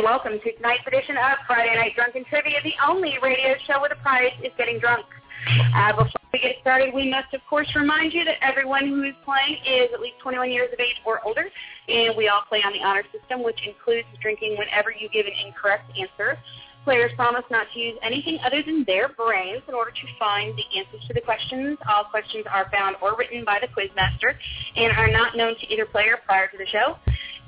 And welcome to tonight's edition of Friday Night Drunken Trivia, the only radio show where the prize is getting drunk. Uh, before we get started, we must, of course, remind you that everyone who is playing is at least 21 years of age or older, and we all play on the honor system, which includes drinking whenever you give an incorrect answer. Players promise not to use anything other than their brains in order to find the answers to the questions. All questions are found or written by the quizmaster and are not known to either player prior to the show.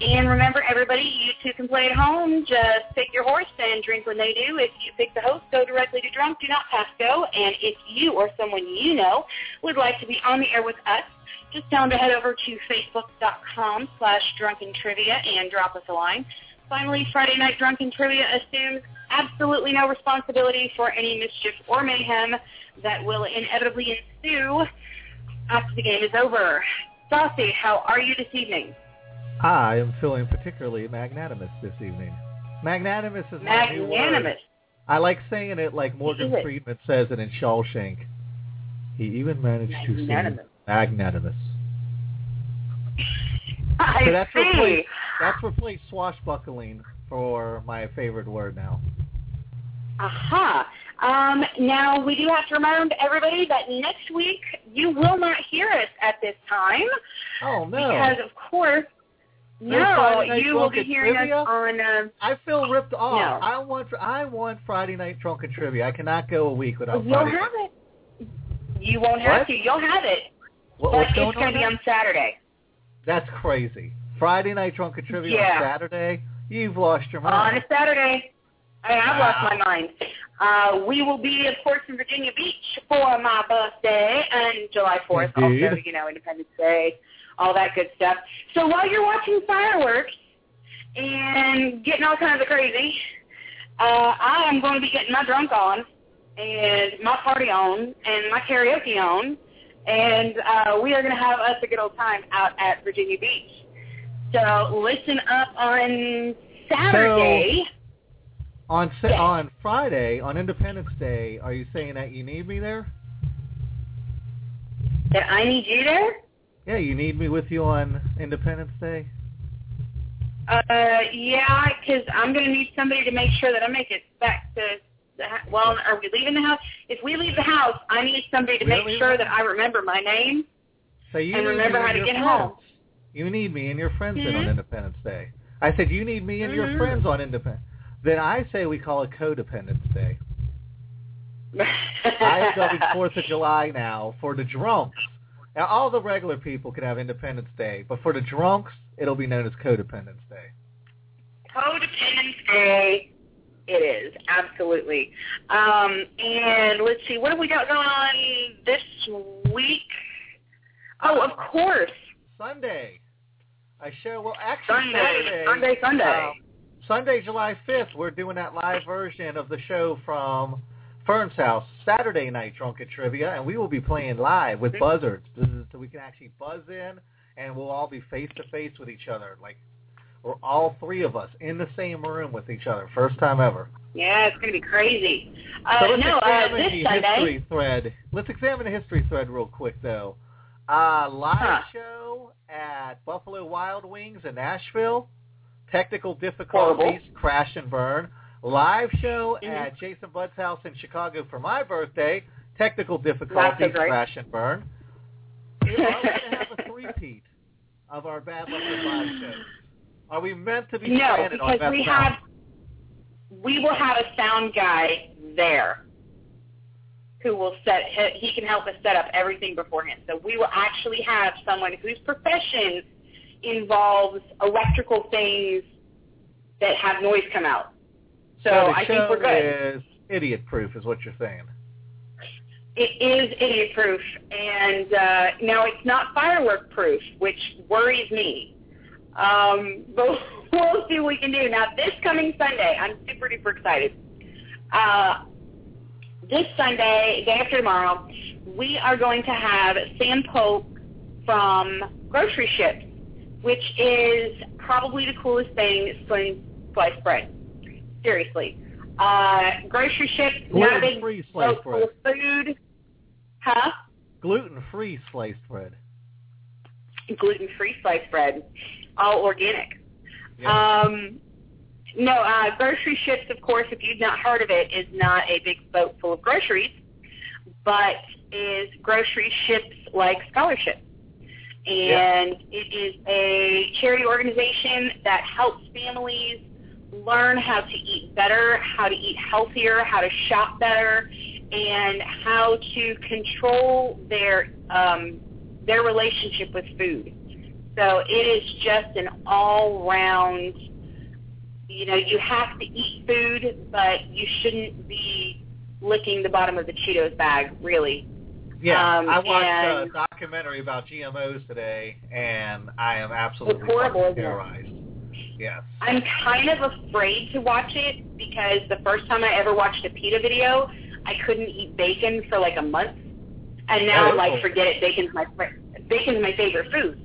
And remember, everybody, you too can play at home. Just pick your horse and drink when they do. If you pick the host, go directly to drunk. Do not pass go. And if you or someone you know would like to be on the air with us, just tell them to head over to facebook.com slash drunken trivia and drop us a line. Finally, Friday Night Drunken Trivia assumes absolutely no responsibility for any mischief or mayhem that will inevitably ensue after the game is over. Saucey, how are you this evening? I am feeling particularly magnanimous this evening. Magnanimous is my new word. Magnanimous. I like saying it like Morgan? Freeman says it in Shawshank. He even managed to say Magnanimous. magnanimous. I So that's see. replaced, that's replaced swashbuckling for my favorite word now. Aha. Um, now, we do have to remind everybody that next week you will not hear us at this time Oh no! because, of course, no, Friday you will be Drunken hearing Trivia? us on... Uh, I feel ripped off. No. I want I want Friday night drunken trivia. I cannot go a week without you'll Friday. have it. You won't have What? to. You'll have it. What- but what's it's going going to be on Saturday. That's crazy. Friday night drunken trivia Yeah. on Saturday. You've lost your mind. On a Saturday. I have Wow. lost my mind. Uh, we will be, of course, in Virginia Beach for my birthday and July 4th, Indeed. also, you know, Independence Day, all that good stuff. So while you're watching fireworks and getting all kinds of crazy, uh, I am going to be getting my drunk on and my party on and my karaoke on, and uh, we are going to have us a good old time out at Virginia Beach. So listen up on Saturday. on sa- Yes. on Friday, on Independence Day, are you saying that you need me there? that I need you there? Yeah, you need me with you on Independence Day. Uh, yeah, 'cause I'm going to need somebody to make sure that I make it back to the ha- well, are we leaving the house? If we leave the house, I need somebody to make sure that I remember my name. So you And remember how to your get friends. home. You need me and your friends in on. Independence Day. I said you need me and your Mhm. friends on Independence. Then I say we call it Codependence Day. I am going Fourth of July now for the drunks. Now all the regular people can have Independence Day, but for the drunks, it'll be known as Codependence Day. Codependence Day. It is absolutely. Um, and let's see, what have we got going on this week? Oh, of course, Sunday. I show well actually Sunday, Saturday. Sunday, Sunday. um, Sunday, July fifth, we're doing that live version of the show from Fern's house. Saturday night drunken trivia, and we will be playing live with buzzards, so we can actually buzz in, and we'll all be face to face with each other, like we're all three of us in the same room with each other, first time ever. yeah, it's going to be crazy. Uh, so let's no, uh, examine this the Sunday. history thread. Let's examine the history thread real quick, though. Uh, live Huh. show at Buffalo Wild Wings in Nashville. Technical difficulties, Horrible. crash and burn. Live show Mhm. at Jason Budd's house in Chicago for my birthday. Technical difficulties, crash and burn. Are we going to have a three-peat of our Bad Luck Live shows? Are we meant to be No, stranded on because we have we will have a sound guy there who will set he can help us set up everything beforehand. So we will actually have someone whose profession involves electrical things that have noise come out. So, the I think we're good. is idiot-proof, is what you're saying. It is idiot proof, and uh, now it's not firework proof, which worries me. Um, but we'll see what we can do. Now, this coming Sunday, I'm super duper excited. Uh, this Sunday, day after tomorrow, we are going to have Sam Polk from Grocery Ships, which is probably the coolest thing since sliced bread. Seriously. Uh, grocery Ships, not a big Gluten-free sliced boat full of food. Huh? Gluten-free sliced bread. Gluten-free sliced bread, all organic. Yeah. Um, no, uh, grocery ships, of course, if you've not heard of it, is not a big boat full of groceries, but is grocery ships like scholarships. And it is a charity organization that helps families learn how to eat better, how to eat healthier, how to shop better, and how to control their um, their relationship with food. So it is just an all-round, you know, you have to eat food, but you shouldn't be licking the bottom of the Cheetos bag, really. Yeah, Um, I watched and- a documentary about GMOs today, and I am absolutely horrible, fucking isn't it? terrorized. Yes. I'm kind of afraid to watch it because the first time I ever watched a PETA video, I couldn't eat bacon for like a month, and now I'm like, Oh. forget it. Bacon's my bacon's my favorite food.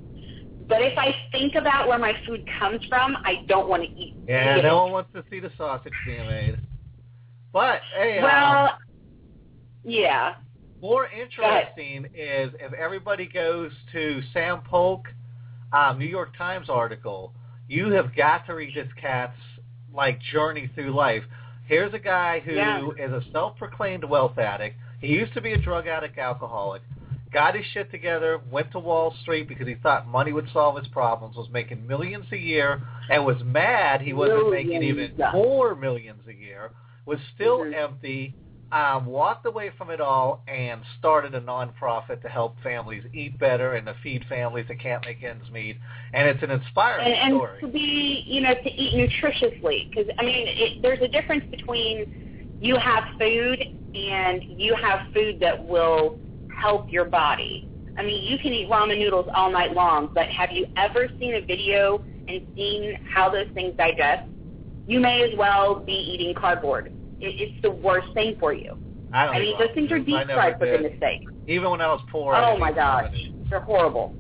But if I think about where my food comes from, I don't want to eat. Yeah, no one wants to see the sausage being made. But hey, uh, Well, yeah. more interesting is if everybody goes to Sam Polk, um, New York Times article. You have got to read this cat's like journey through life. Here's a guy who is Yeah. a self-proclaimed wealth addict. He used to be a drug addict, alcoholic. Got his shit together, went to Wall Street because he thought money would solve his problems, was making millions a year, and was mad he wasn't making even Millions. more millions a year, was still Mhm. empty, um, walked away from it all, and started a nonprofit to help families eat better and to feed families that can't make ends meet. And it's an inspiring and, and story. to be, you know, to eat nutritiously. Because I mean, it, there's a difference between you have food and you have food that will help your body. I mean, you can eat ramen noodles all night long, but have you ever seen a video and seen how those things digest? You may as well be eating cardboard. It, it's the worst thing for you. I don't I mean, those things are. Deep fried did. the steak. Even when I was poor. Oh my gosh, they're horrible.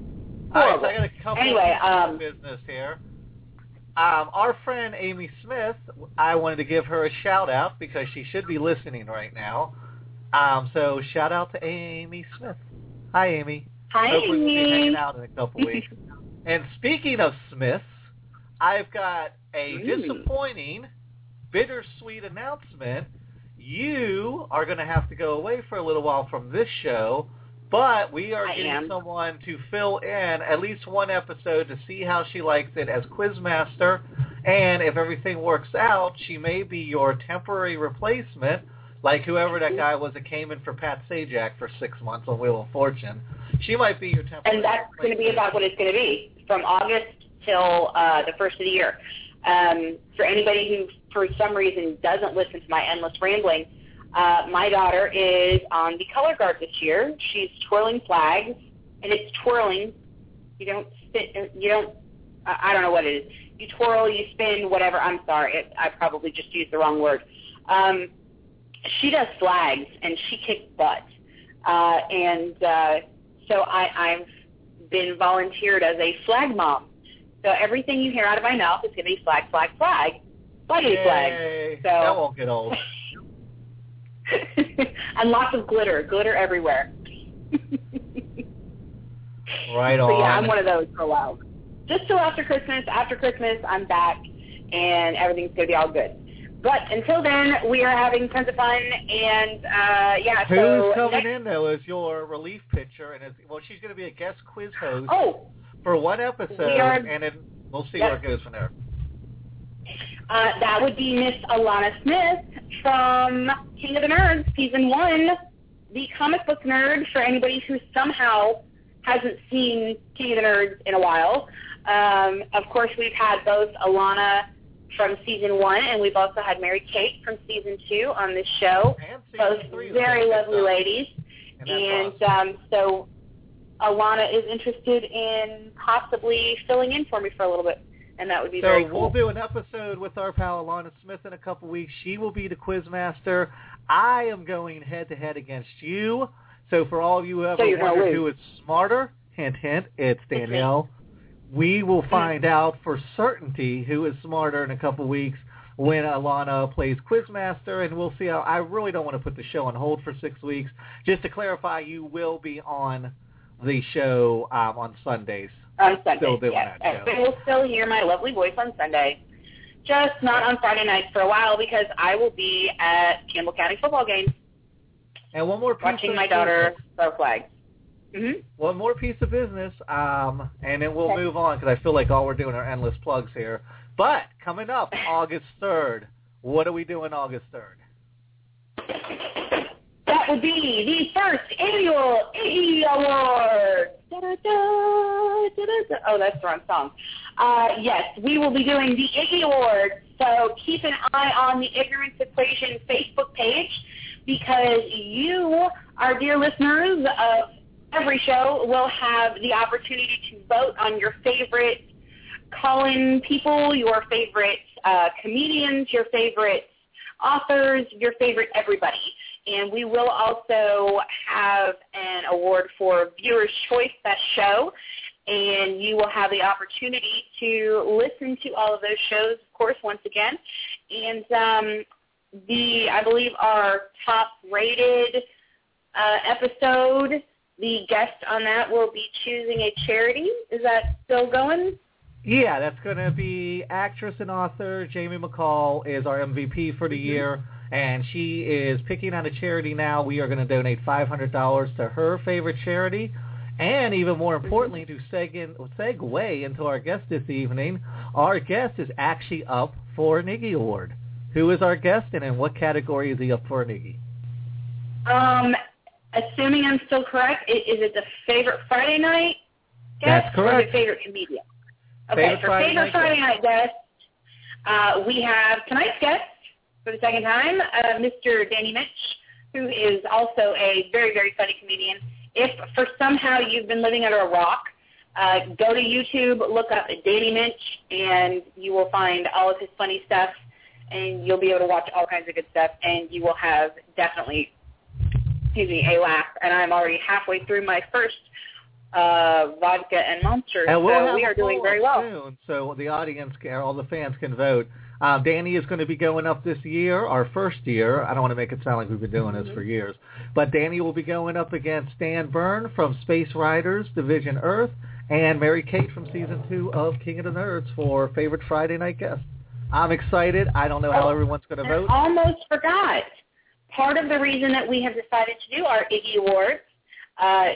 All right, so Horrible. I got a couple Anyway, um, business here. Um, our friend Amy Smith, I wanted to give her a shout out because she should be listening right now. Um, so shout out to Amy Smith. Hi, Amy. Hi, Hopefully we'll be hanging out in a couple weeks. and speaking of Smiths, I've got a Mm. disappointing, bittersweet announcement. You are going to have to go away for a little while from this show, but we are I getting am. someone to fill in at least one episode to see how she likes it as quizmaster. And if everything works out, she may be your temporary replacement, like whoever that guy was that came in for Pat Sajak for six months on Wheel of Fortune. She might be your temporary and that's going to be about what it's going to be from August till uh, the first of the year. Um, for anybody who, for some reason, doesn't listen to my endless rambling, uh, my daughter is on the color guard this year. She's twirling flags, and it's twirling. You don't spin. You don't. I I don't know what it is. You twirl, you spin, whatever. I'm sorry, it, I probably just used the wrong word. Um, she does flags, and she kicks butt. Uh, and uh, so I, I've been volunteered as a flag mom. So everything you hear out of my mouth is going to be flag, flag, flag, flaggy flag. So- That won't get old. and lots of glitter, glitter everywhere. Right So on. yeah, I'm one of those for a while. Just till after Christmas. After Christmas, I'm back, and everything's going to be all good. But until then, we are having tons of fun, and uh, yeah. Who's so coming next, in though as your relief pitcher, and is, well, she's going to be a guest quiz host Oh, for one episode, are- and then we'll see Yep. where it goes from there. Uh, that would be Miss Alana Smith from King of the Nerds, season one, the comic book nerd for anybody who somehow hasn't seen King of the Nerds in a while. Um, of course, we've had both Alana from season one, and we've also had Mary Kate from season two on this show. Both very lovely ladies. And, And awesome. um, so Alana is interested in possibly filling in for me for a little bit, and that would be so very cool. we'll do an episode with our pal Alana Smith in a couple weeks. She will be the quiz master. I am going head to head against you. So for all of you who ever So wondered who is smarter, hint hint, it's. Danielle. We will find out for certainty who is smarter in a couple weeks when Alana plays Quizmaster, and we'll see how. I really don't want to put the show on hold for six weeks. Just to clarify, you will be on the show um, on Sundays On Sunday, Still doing yes. show. Everybody will still hear my lovely voice on Sunday. Just not on Friday nights for a while because I will be at Campbell County football games And one more piece watching of my daughter throw flags. hmm One more piece of business, um, and then we'll Okay. move on because I feel like all we're doing are endless plugs here. But coming up, August 3rd, what are we doing August 3rd? That would be the first annual Iggy Award. Oh, that's the wrong song. Uh, yes, we will be doing the Iggy Awards. So keep an eye on the Ignorance Equation Facebook page because you, our dear listeners of every show, will have the opportunity to vote on your favorite call-in people, your favorite uh, comedians, your favorite authors, your favorite everybody. And we will also have an award for Viewer's Choice Best Show. And you will have the opportunity to listen to all of those shows, of course, once again. And um, the, I believe, our top rated uh, episode, the guest on that will be choosing a charity. Is that still going? Yeah, that's going to be actress and author Jamie McCall is our MVP for the year, and she is picking out a charity now. We are going to donate $500 to her favorite charity. And even more importantly, to seg- segue into our guest this evening, our guest is actually up for an Iggy Award. Who is our guest, and in what category is he up for an Iggy? Um, assuming I'm still correct, is it the favorite Friday night guest That's or correct. the favorite comedian? Okay, Favorite for Friday favorite night Friday night guest, uh, we have tonight's guest for the second time, uh, Mr. Danny Minch, who is also a very, very funny comedian. If for somehow you've been living under a rock, uh, go to YouTube, look up Danny Minch, and you will find all of his funny stuff, and you'll be able to watch all kinds of good stuff, and you will have definitely, excuse me, a laugh. And I'm already halfway through my first uh, vodka and monster, And we'll so we are doing very well. soon, so the audience, can, all the fans can vote. Um, Danny is going to be going up this year, our first year. I don't want to make it sound like we've been doing this for years, but Danny will be going up against Stan Byrne from Space Riders Division Earth and Mary Kate from season two of King of the Nerds for favorite Friday night guest. I'm excited. I don't know how Oh, everyone's going to vote. almost forgot. Part of the reason that we have decided to do our Iggy Awards uh,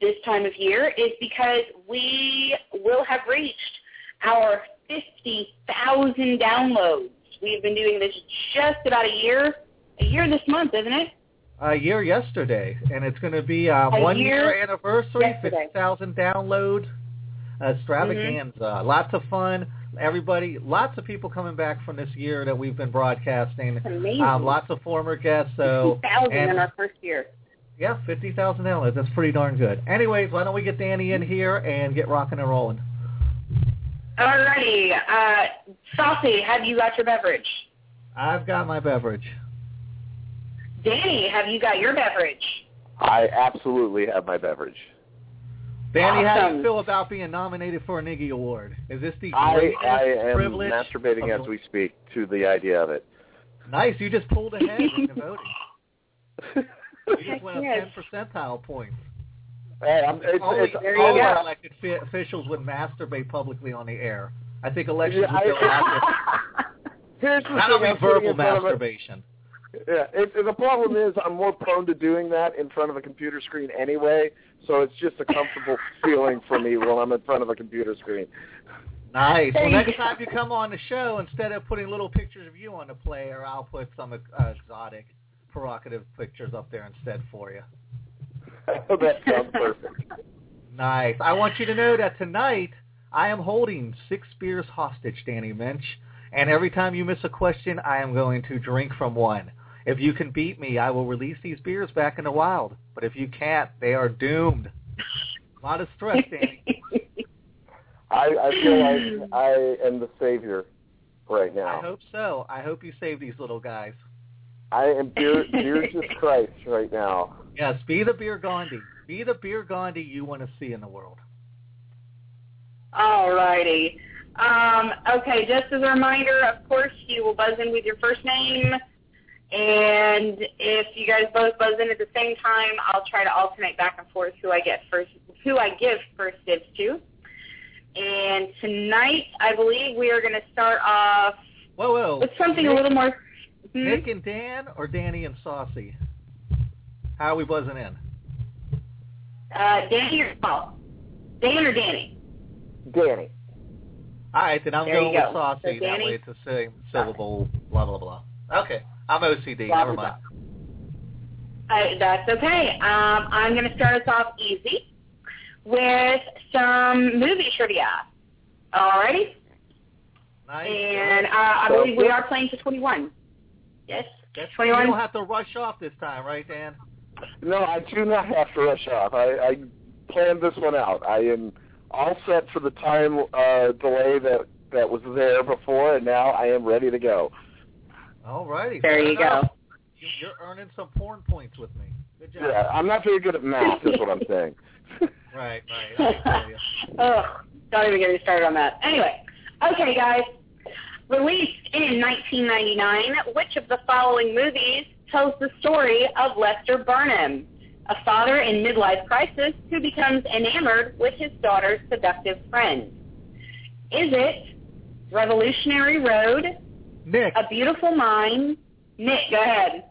this time of year is because we will have reached our 50,000 downloads. We have been doing this just about a year, a year this month, isn't it? a year yesterday, and it's going to be uh, A one year year anniversary, 50,000 download extravaganza. Lots of fun. Everybody, lots of people coming back from this year that we've been broadcasting. It's amazing. Um, lots of former guests. So 50,000 in our first year. yeah, 50,000 downloads. That's pretty darn good. Anyways, why don't we get Danny in here and get rocking and rolling? Alrighty. Uh, Saucey, have you got your beverage? I've got my beverage. Danny, have you got your beverage? I absolutely have my beverage. Danny, how do you feel about being nominated for an Iggy Award? Is this the I, greatest I am privilege? masturbating of- as we speak to the idea of it. Nice, you just pulled ahead in the voting. You just went up yes. 10 percentile points. Hey, I'm, it's, only it's, there only elected fi- officials would masturbate publicly on the air. I think elections Yeah, would go after. Here's the Not thing, verbal in front of a- masturbation. Yeah, it, it- the problem is I'm more prone to doing that in front of a computer screen anyway, so it's just a comfortable feeling for me when I'm in front of a computer screen. Nice. Well, next time you come on the show, instead of putting little pictures of you on the player, I'll put some uh, exotic, provocative pictures up there instead for you. that sounds perfect. Nice. I want you to know that tonight I am holding six beers hostage, Danny Minch, and every time you miss a question, I am going to drink from one. If you can beat me, I will release these beers back in the wild. But if you can't, they are doomed. A lot of stress, Danny. I, I feel like I am the savior right now. I hope so. I hope you save these little guys. I am beer, just Christ right now. Yes, be the beer Gandhi. Be the beer Gandhi you want to see in the world. Alrighty. Um, okay, just as a reminder, of course, you will buzz in with your first name. And if you guys both buzz in at the same time, I'll try to alternate back and forth who I get first, who I give first dibs to. And tonight, I believe we are going to start off Whoa, whoa. with something Nick, a little more. Hmm? Nick and Dan or Danny and Saucey? How are we buzzing in? Uh, Danny or Paul? Dan or Danny? Danny. All right, then I'm There going you with go. Saucey. So that Danny- way it's the same syllable, blah, blah, blah. Okay. I'm OCD. Blah, Never blah, mind. Uh, that's okay. Um, I'm going to start us off easy with some movie trivia. Alrighty? Nice. And uh, I believe we are playing to 21. Yes? That's, you 21. don't have to rush off this time, right, Dan? No, I do not have to rush off. I, I planned this one out. I am all set for the time uh, delay that that was there before, and now I am ready to go. All righty. There you enough. go. You- You're earning some porn points with me. Good job. Yeah, I'm not very good at math, is what I'm saying. Right, right. I feel you. Ugh, don't even get me started on that. Anyway, okay, guys. Released in 1999, which of the following movies tells the story of Lester Burnham, a father in midlife crisis who becomes enamored with his daughter's seductive friend? Is it Revolutionary Road, Nick. A Beautiful Mind? Nick, go ahead.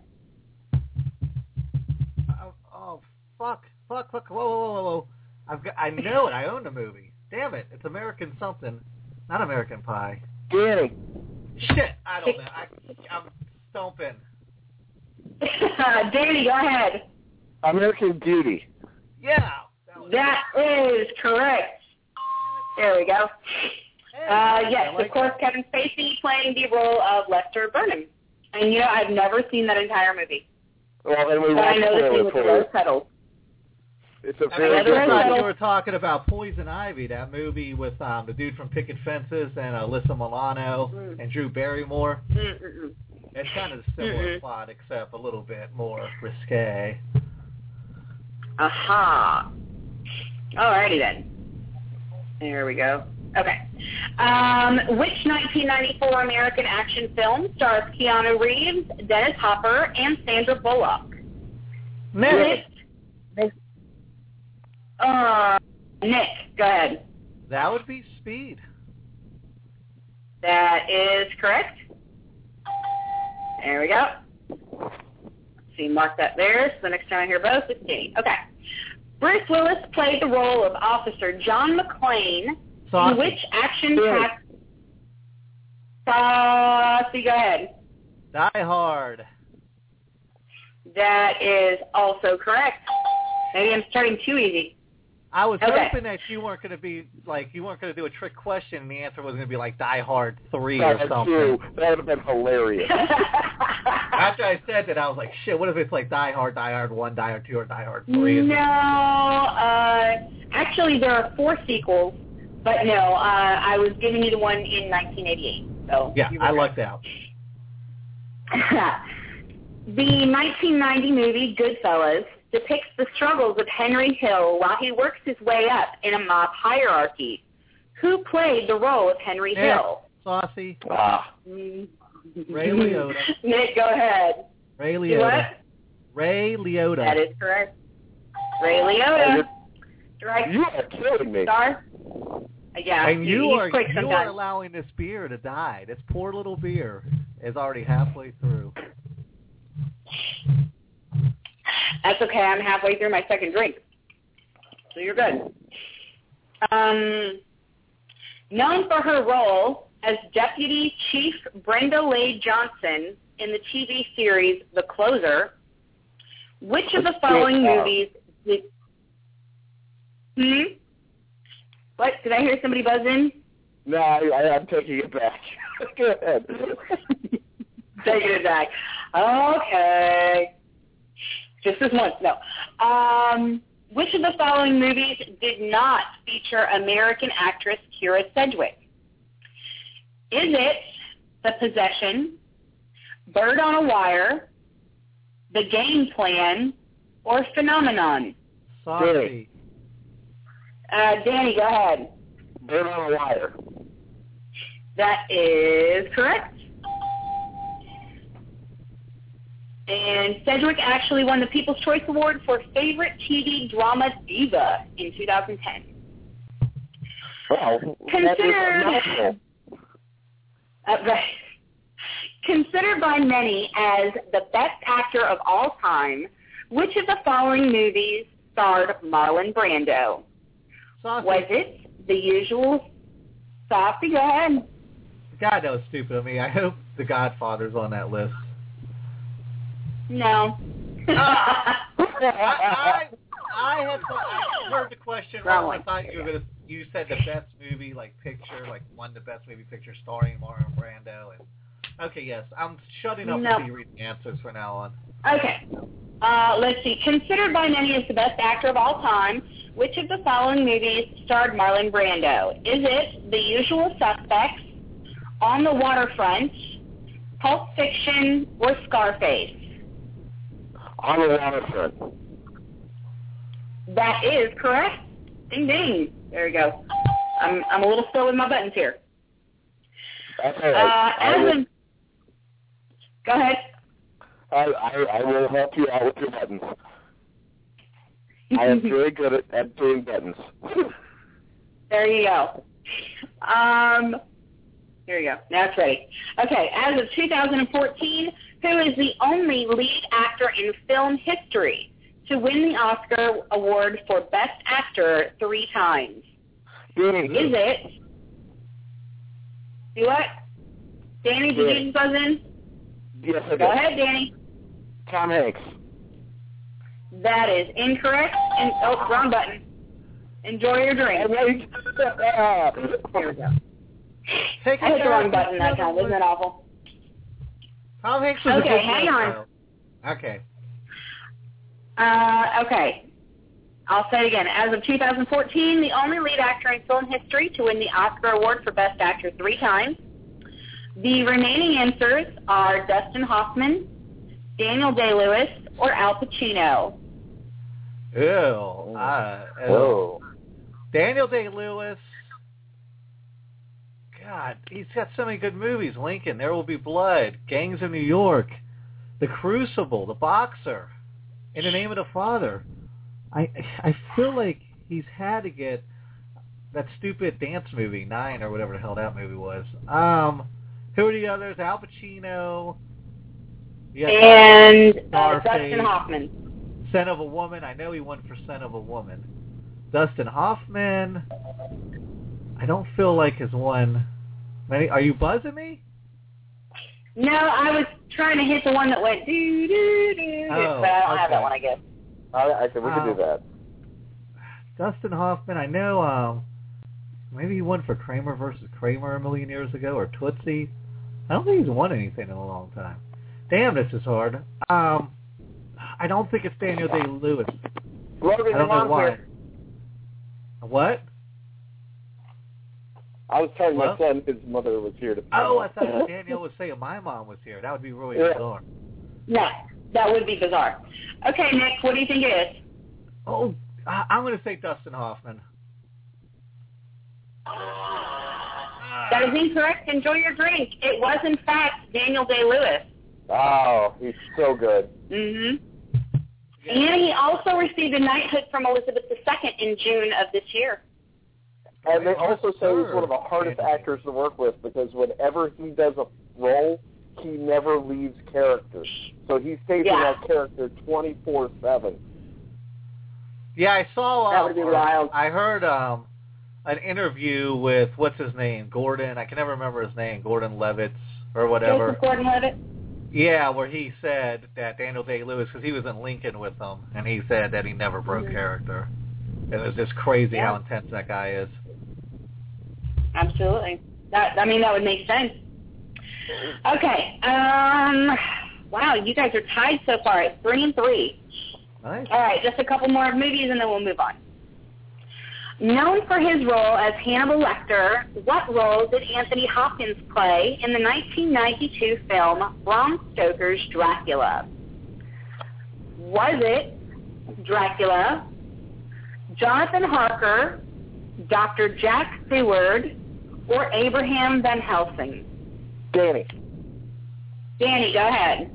Oh, oh, fuck, fuck, fuck. Whoa, whoa, whoa, whoa, whoa. I've got, I know it. I own the movie. Damn it. It's American something. Not American Pie. Danny. Shit. I don't know. I, I'm stumping. Danny, go ahead. American Beauty. Yeah. That That is correct. There we go. Hey, Uh, yes, like of course, that. Kevin Spacey playing the role of Lester Burnham. And you know, I've never seen that entire movie, Well, and we but I know that spoil he it was for rose petals. It's a I very mean, good I thought movie. you were talking about Poison Ivy, that movie with um, the dude from Picket Fences and Alyssa Milano Mm. and Drew Barrymore. Mm-mm-mm. It's kind of a similar Mhm. plot, except a little bit more risque. Aha. Alrighty then. There we go. Okay. Um, which 1994 American action film stars Keanu Reeves, Dennis Hopper, and Sandra Bullock? Nick, Nick. Uh, Nick, go ahead. that would be Speed. That is correct. There we go. See, mark that there. So the next time I hear both, it's D. Okay. Bruce Willis played the role of Officer John McClane Saucey. in which action Billy. packed? Saucey, go ahead. Die Hard. That is also correct. Maybe I'm starting too easy. I was Okay. hoping that you weren't going to be like you weren't going to do a trick question, and the answer was going to be like Die Hard three or something. true. That would have been hilarious. After I said that, I was like, shit. What if it's like Die Hard, Die Hard one, Die Hard two, or Die Hard three? No, uh, actually there are four sequels, but no, uh, I was giving you the one in 1988. So Yeah, I lucked out. the 1990 movie Goodfellas depicts the struggles of Henry Hill while he works his way up in a mob hierarchy. Who played the role of Henry Nick. Hill? Saucey. ah. Mm. Ray Liotta. Nick, go ahead. Ray Liotta. what? Ray Liotta. That is correct. Ray Liotta. Direct You are killing me. star. Yeah, and you he's are quick you are allowing this beer to die. This poor little beer is already halfway through. That's okay. I'm halfway through my second drink, so you're good. Um, known for her role as Deputy Chief Brenda Leigh Johnson in the TV series The Closer, which of the following Get movies did? Hmm. What? Did I hear somebody buzz in? No, I, I, I'm taking it back. Go ahead. Taking it back. Okay. Just this once, no. Um, which of the following movies did not feature American actress Kyra Sedgwick? Is it The Possession, Bird on a Wire, The Game Plan, or Phenomenon? Saucey. Uh, Danny, go ahead. Bird on a wire. That is correct. And Sedgwick actually won the People's Choice Award for Favorite TV Drama Diva in 2010. Well, Considered, uh, right. Considered by many as the best actor of all time, which of the following movies starred Marlon Brando? Saucey. Was it the usual Saucey? Go ahead. God, that was stupid of me. I hope The Godfather's on that list. No. I, I, I had thought, I heard the question Wrong wrong. I thought you were gonna. You said the best movie, like picture, like one the best movie picture starring Marlon Brando. And okay, yes, I'm shutting up No. until you read the answers from now on. Okay. Uh, let's see. Considered by many as the best actor of all time, which of the following movies starred Marlon Brando? Is it The Usual Suspects, On the Waterfront, Pulp Fiction, or Scarface? On the waterfront. That is correct. Ding ding. There we go. I'm I'm a little slow with my buttons here. That's all Uh, right. I, as will, go ahead. I, I, I will help you out with your buttons. I am very good at, at doing buttons. There you go. Um, here you go. Now it's ready. Okay, as of 2014, who is the only lead actor in film history to win the Oscar award for Best Actor three times? Danny, Is it? Do what? Danny, did you just buzz in? yes, I Go ahead, Danny. Tom Hanks. That is incorrect. And oh, wrong button. Enjoy your drink. There we go. Take I hit the wrong button that time. Isn't that awful? Tom Hanks was a Okay, good hang on. though. Okay. Uh, okay. I'll say it again. As of 2014, the only lead actor in film history to win the Oscar Award for Best Actor three times. The remaining answers are Dustin Hoffman, Daniel Day-Lewis, or Al Pacino. Ew. Uh, ew. Whoa. Daniel Day Lewis. God, he's got so many good movies. Lincoln, There Will Be Blood, Gangs of New York, The Crucible, The Boxer, In the Name of the Father. I I feel like he's had to get that stupid dance movie Nine or whatever the hell that movie was. Um, who are the others? Al Pacino. Yeah, And uh, Dustin Hoffman. Scent of a Woman. I know he won for Scent of a Woman. Dustin Hoffman. I don't feel like has won. Many. Are you buzzing me? No, I was trying to hit the one that went doo doo doo, Oh, but I don't have that one, I guess. I, I said we can Um, do that. Dustin Hoffman. I know. Um, maybe he won for Kramer versus Kramer a million years ago, or Tootsie. I don't think he's won anything in a long time. Damn, this is hard. Um, I don't think it's Daniel Day Lewis. Logan, I don't know why. here. What? I was telling Well- my son his mother was here to. Oh, I thought Daniel was saying my mom was here. That would be really Yeah. bizarre. No, that would be bizarre. Okay, Nick, what do you think it is? Oh, I- I'm going to say Dustin Hoffman. That is incorrect. Enjoy your drink. It was, in fact, Daniel Day-Lewis. Oh, he's so good. hmm And he also received a knighthood from Elizabeth II in June of this year. And they also say he's one of the hardest Andy. actors to work with because whenever he does a role, he never leaves character. So he stays in that character 24-7. Yeah, I saw. Um, That would be wild. I heard um, an interview with what's his name, Gordon. I can never remember his name, Gordon Levitz or whatever. Joseph Gordon-Levitt. Yeah, where he said that Daniel Day Lewis, because he was in Lincoln with them, and he said that he never broke Mhm. character. It was just crazy Yeah. how intense that guy is. Absolutely. That I mean that would make sense. Okay. Um wow, you guys are tied so far at three and three. Nice. All right, just a couple more movies and then we'll move on. Known for his role as Hannibal Lecter, what role did Anthony Hopkins play in the 1992 film Bram Stoker's Dracula? Was it Dracula, Jonathan Harker, Dr. Jack Seward, or Abraham Van Helsing? Danny, Danny, go ahead.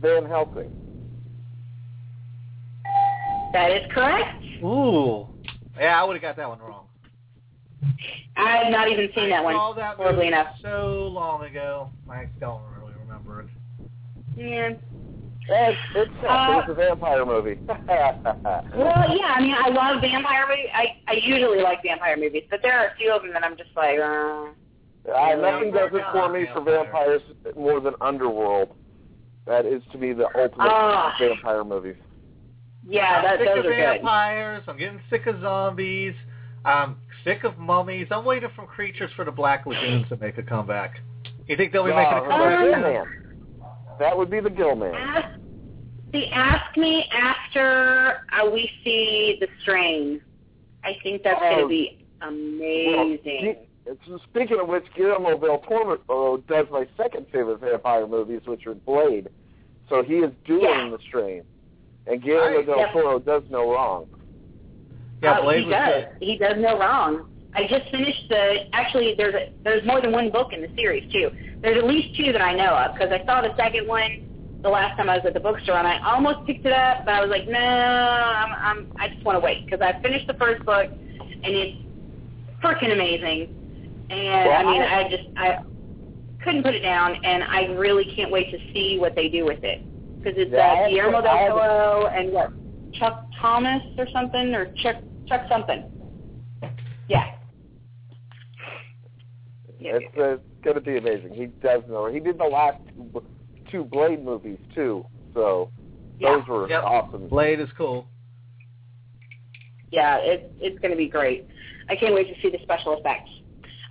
Van Helsing. That is correct. Ooh. Yeah, I would have got that one wrong. I have not even seen that I one. that horribly movie enough. so long ago. I don't really remember it. Yeah. It's, it's, Uh, it's a vampire movie. Well, yeah. I mean, I love vampire movies. I I usually like vampire movies, but there are a few of them that I'm just like, uh, Uh, nothing does it for me for vampires more than Underworld. That is to me the ultimate Ah. vampire movie. yeah, I'm sick those of are good. vampires. I'm getting sick of zombies. I'm sick of mummies. I'm waiting for creatures for the Black Lagoons to make a comeback. You think they'll be making a Uh, comeback? Soon? Gilman. That would be the Gilman. Ask, see, ask me after uh, we see the strain. I think that's going Oh. to be amazing. Well, G- speaking of which, Guillermo del Toro does my second favorite vampire movies, which are Blade. So he is doing Yeah. the strain, and Guillermo Right. del Yep. Toro does no wrong. Yeah, Oh, Blade he was does. good. He does no wrong. I just finished the. Actually, there's a, there's more than one book in the series too. There's at least two that I know of because I saw the second one the last time I was at the bookstore and I almost picked it up, but I was like, no, I'm, I'm I just want to wait because I finished the first book and it's freaking amazing. And I mean, I- I just I couldn't put it down, and I really can't wait to see what they do with it because it's Yeah, uh, Guillermo del Toro and what Chuck Thomas or something or Chuck Chuck something. Yeah. Yeah, It's uh, going to be amazing. He does know. He did the last two- two Blade movies too, so yeah, those were Yep. awesome. Blade is cool. yeah, it's it's going to be great. I can't wait to see the special effects.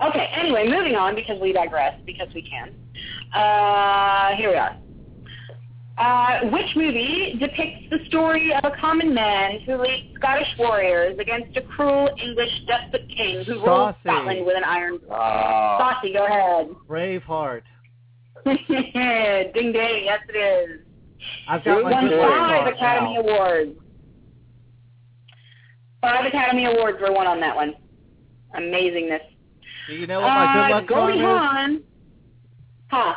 Okay, anyway, moving on because we digress because we can. Uh, here we are. Uh, which movie depicts the story of a common man who leads Scottish warriors against a cruel English despot king who rules Scotland with an iron? Uh, Saucey, go ahead. Braveheart. ding ding, yes it is. I've got my Won good five Braveheart Academy now. Awards. Five Academy Awards were won on that one. Amazingness. Do you know what my good uh, luck charm Goldie is? Hawn. Huh.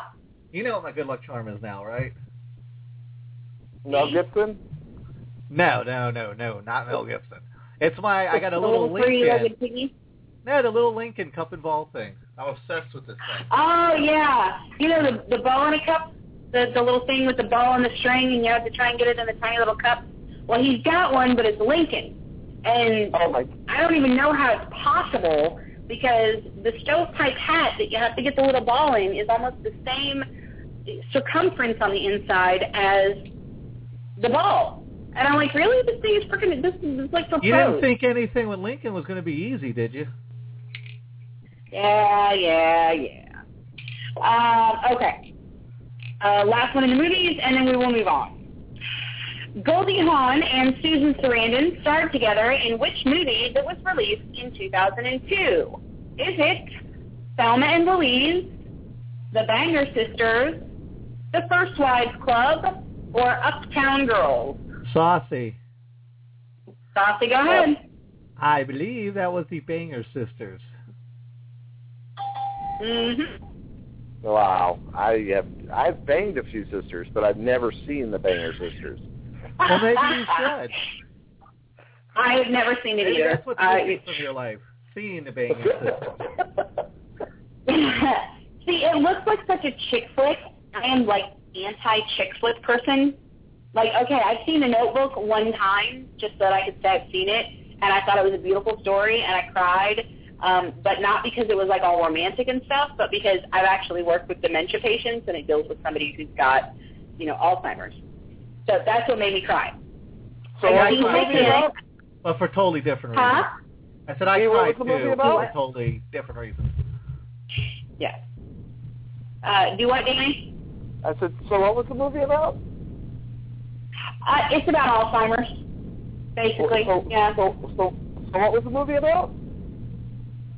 You know what my good luck charm is now, right? Mel Gibson. No, no, no, no, not Mel Gibson. It's my I got a The little Lincoln. three-legged piggy. No, the little Lincoln cup and ball thing. I'm obsessed with this thing. Oh yeah. You know the the ball in a cup? The the little thing with the ball and the string and you have to try and get it in the tiny little cup? Well he's got one but it's Lincoln. And Oh my! I don't even know how it's possible because the stovepipe hat that you have to get the little ball in is almost the same circumference on the inside as the ball. And I'm like, really? This thing is freaking, this is like for You didn't think anything with Lincoln was going to be easy, did you? Yeah, yeah, yeah. Um, okay. Uh, last one in the movies, and then we will move on. Goldie Hawn and Susan Sarandon starred together in which movie that was released in 2002? Is it Thelma and Louise, The Banger Sisters, The First Wives Club, or Uptown Girls? Saucey. Saucey, go ahead. I believe that was the Banger Sisters. Mm-hmm. Wow, I have I've banged a few sisters, but I've never seen the Banger Sisters. Well, maybe you should. I have never seen it Maybe either. that's what's Uh, missing from your life. Seeing the Banger Sisters. See, it looks like such a chick flick. I am like anti chick flick person. Like, okay, I've seen The Notebook one time just so that I could say I've seen it, and I thought it was a beautiful story, and I cried. Um, but not because it was like all romantic and stuff, but because I've actually worked with dementia patients, and it deals with somebody who's got, you know, Alzheimer's. So that's what made me cry. So And what's Dean the movie Titanic- about? But for totally different reasons. Huh? I said I Hey, what cried was movie too, about? but for totally different reasons. Yes. Uh, do what, Danny? I said, so what was the movie about? Uh, it's about Alzheimer's, basically. So, yeah. so, so, so what was the movie about?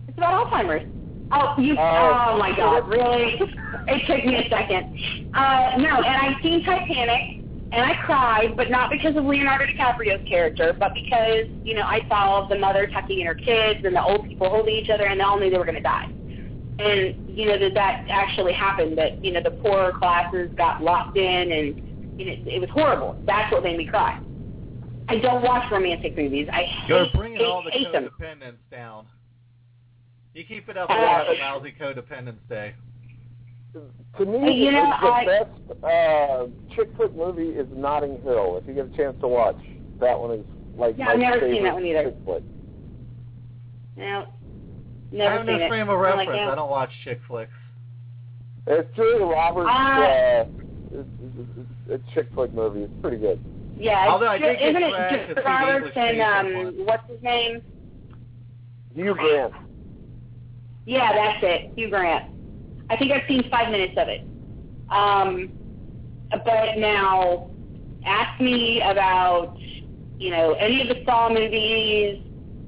It's about Alzheimer's. Oh, you! Oh. Oh, my God! Really? It took me a second. Uh, no, and I've seen Titanic, and I cried, but not because of Leonardo DiCaprio's character, but because you know I saw the mother tucking in her kids and the old people holding each other, and they all knew they were going to die. And you know that that actually happened. That you know the poorer classes got locked in, and you know it was horrible. That's what made me cry. I don't watch romantic movies. I hate, You're bringing hate, all the hate them. codependence down. You keep it up with that lousy codependence day. To me, You know, the I- best uh, chick flick movie is Notting Hill. If you get a chance to watch, that one is like Yeah, my I've never favorite seen that one either. chick flick. No, I have seen no it. frame of I'm like, reference. yeah. I don't watch chick flicks. It's Julia Roberts. Ah. uh, it's, it's, it's a chick flick movie. It's pretty good. Yeah, Although I Ju- did get isn't it to Julia Roberts and um, what's his name? Hugh Grant. Yeah, that's it, Hugh Grant. I think I've seen five minutes of it. Um, but now, ask me about you know any of the Saw movies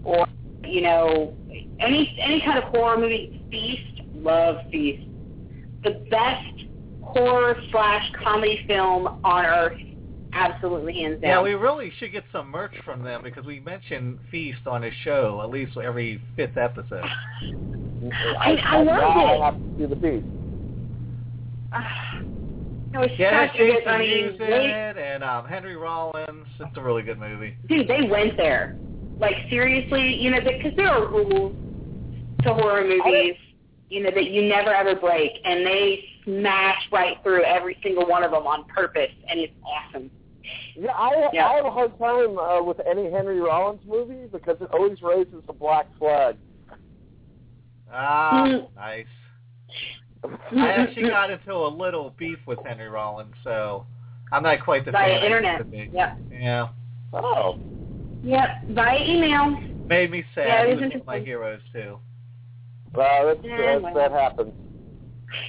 or you know any any kind of horror movie. Feast, love Feast. The best horror slash comedy film on earth, absolutely hands down. Yeah, we really should get some merch from them because we mention Feast on a show at least every fifth episode. I- I loved now it. I have to see the beast. It was Yeah, it has such a good. Jason I mean, they, it and um, Henry Rollins. It's a really good movie. dude, they went there. Like seriously, you know, because there are rules to horror movies, you know, that you never ever break, and they smash right through every single one of them on purpose, and it's awesome. Yeah, I, Yeah. I have a hard time uh, with any Henry Rollins movie because it always raises a black flag. Ah, Mm. nice. I actually got into a little beef with Henry Rollins, so I'm not quite the via fan I internet. to be. Yep. Yeah, Oh. Yep. Via email. made me sad. Yeah, it was was one of my heroes too. Well, that's, Yeah, that's, well. that happens.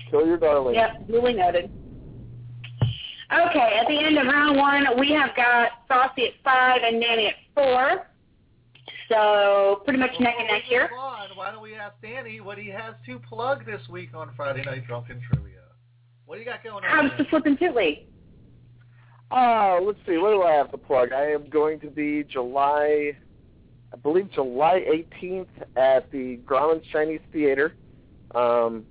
Kill your darling. Yep, duly noted. Okay, at the end of round one, we have got Saucey at five and Danny at four. So pretty much neck and neck here. Come on, why don't we ask Danny what he has to plug this week on Friday Night Drunken Trivia? What do you got going on? How's the there? flippin' tootly? Uh, let's see. What do I have to plug? I am going to be July, I believe July 18th at the Grauman's Chinese Theater, um,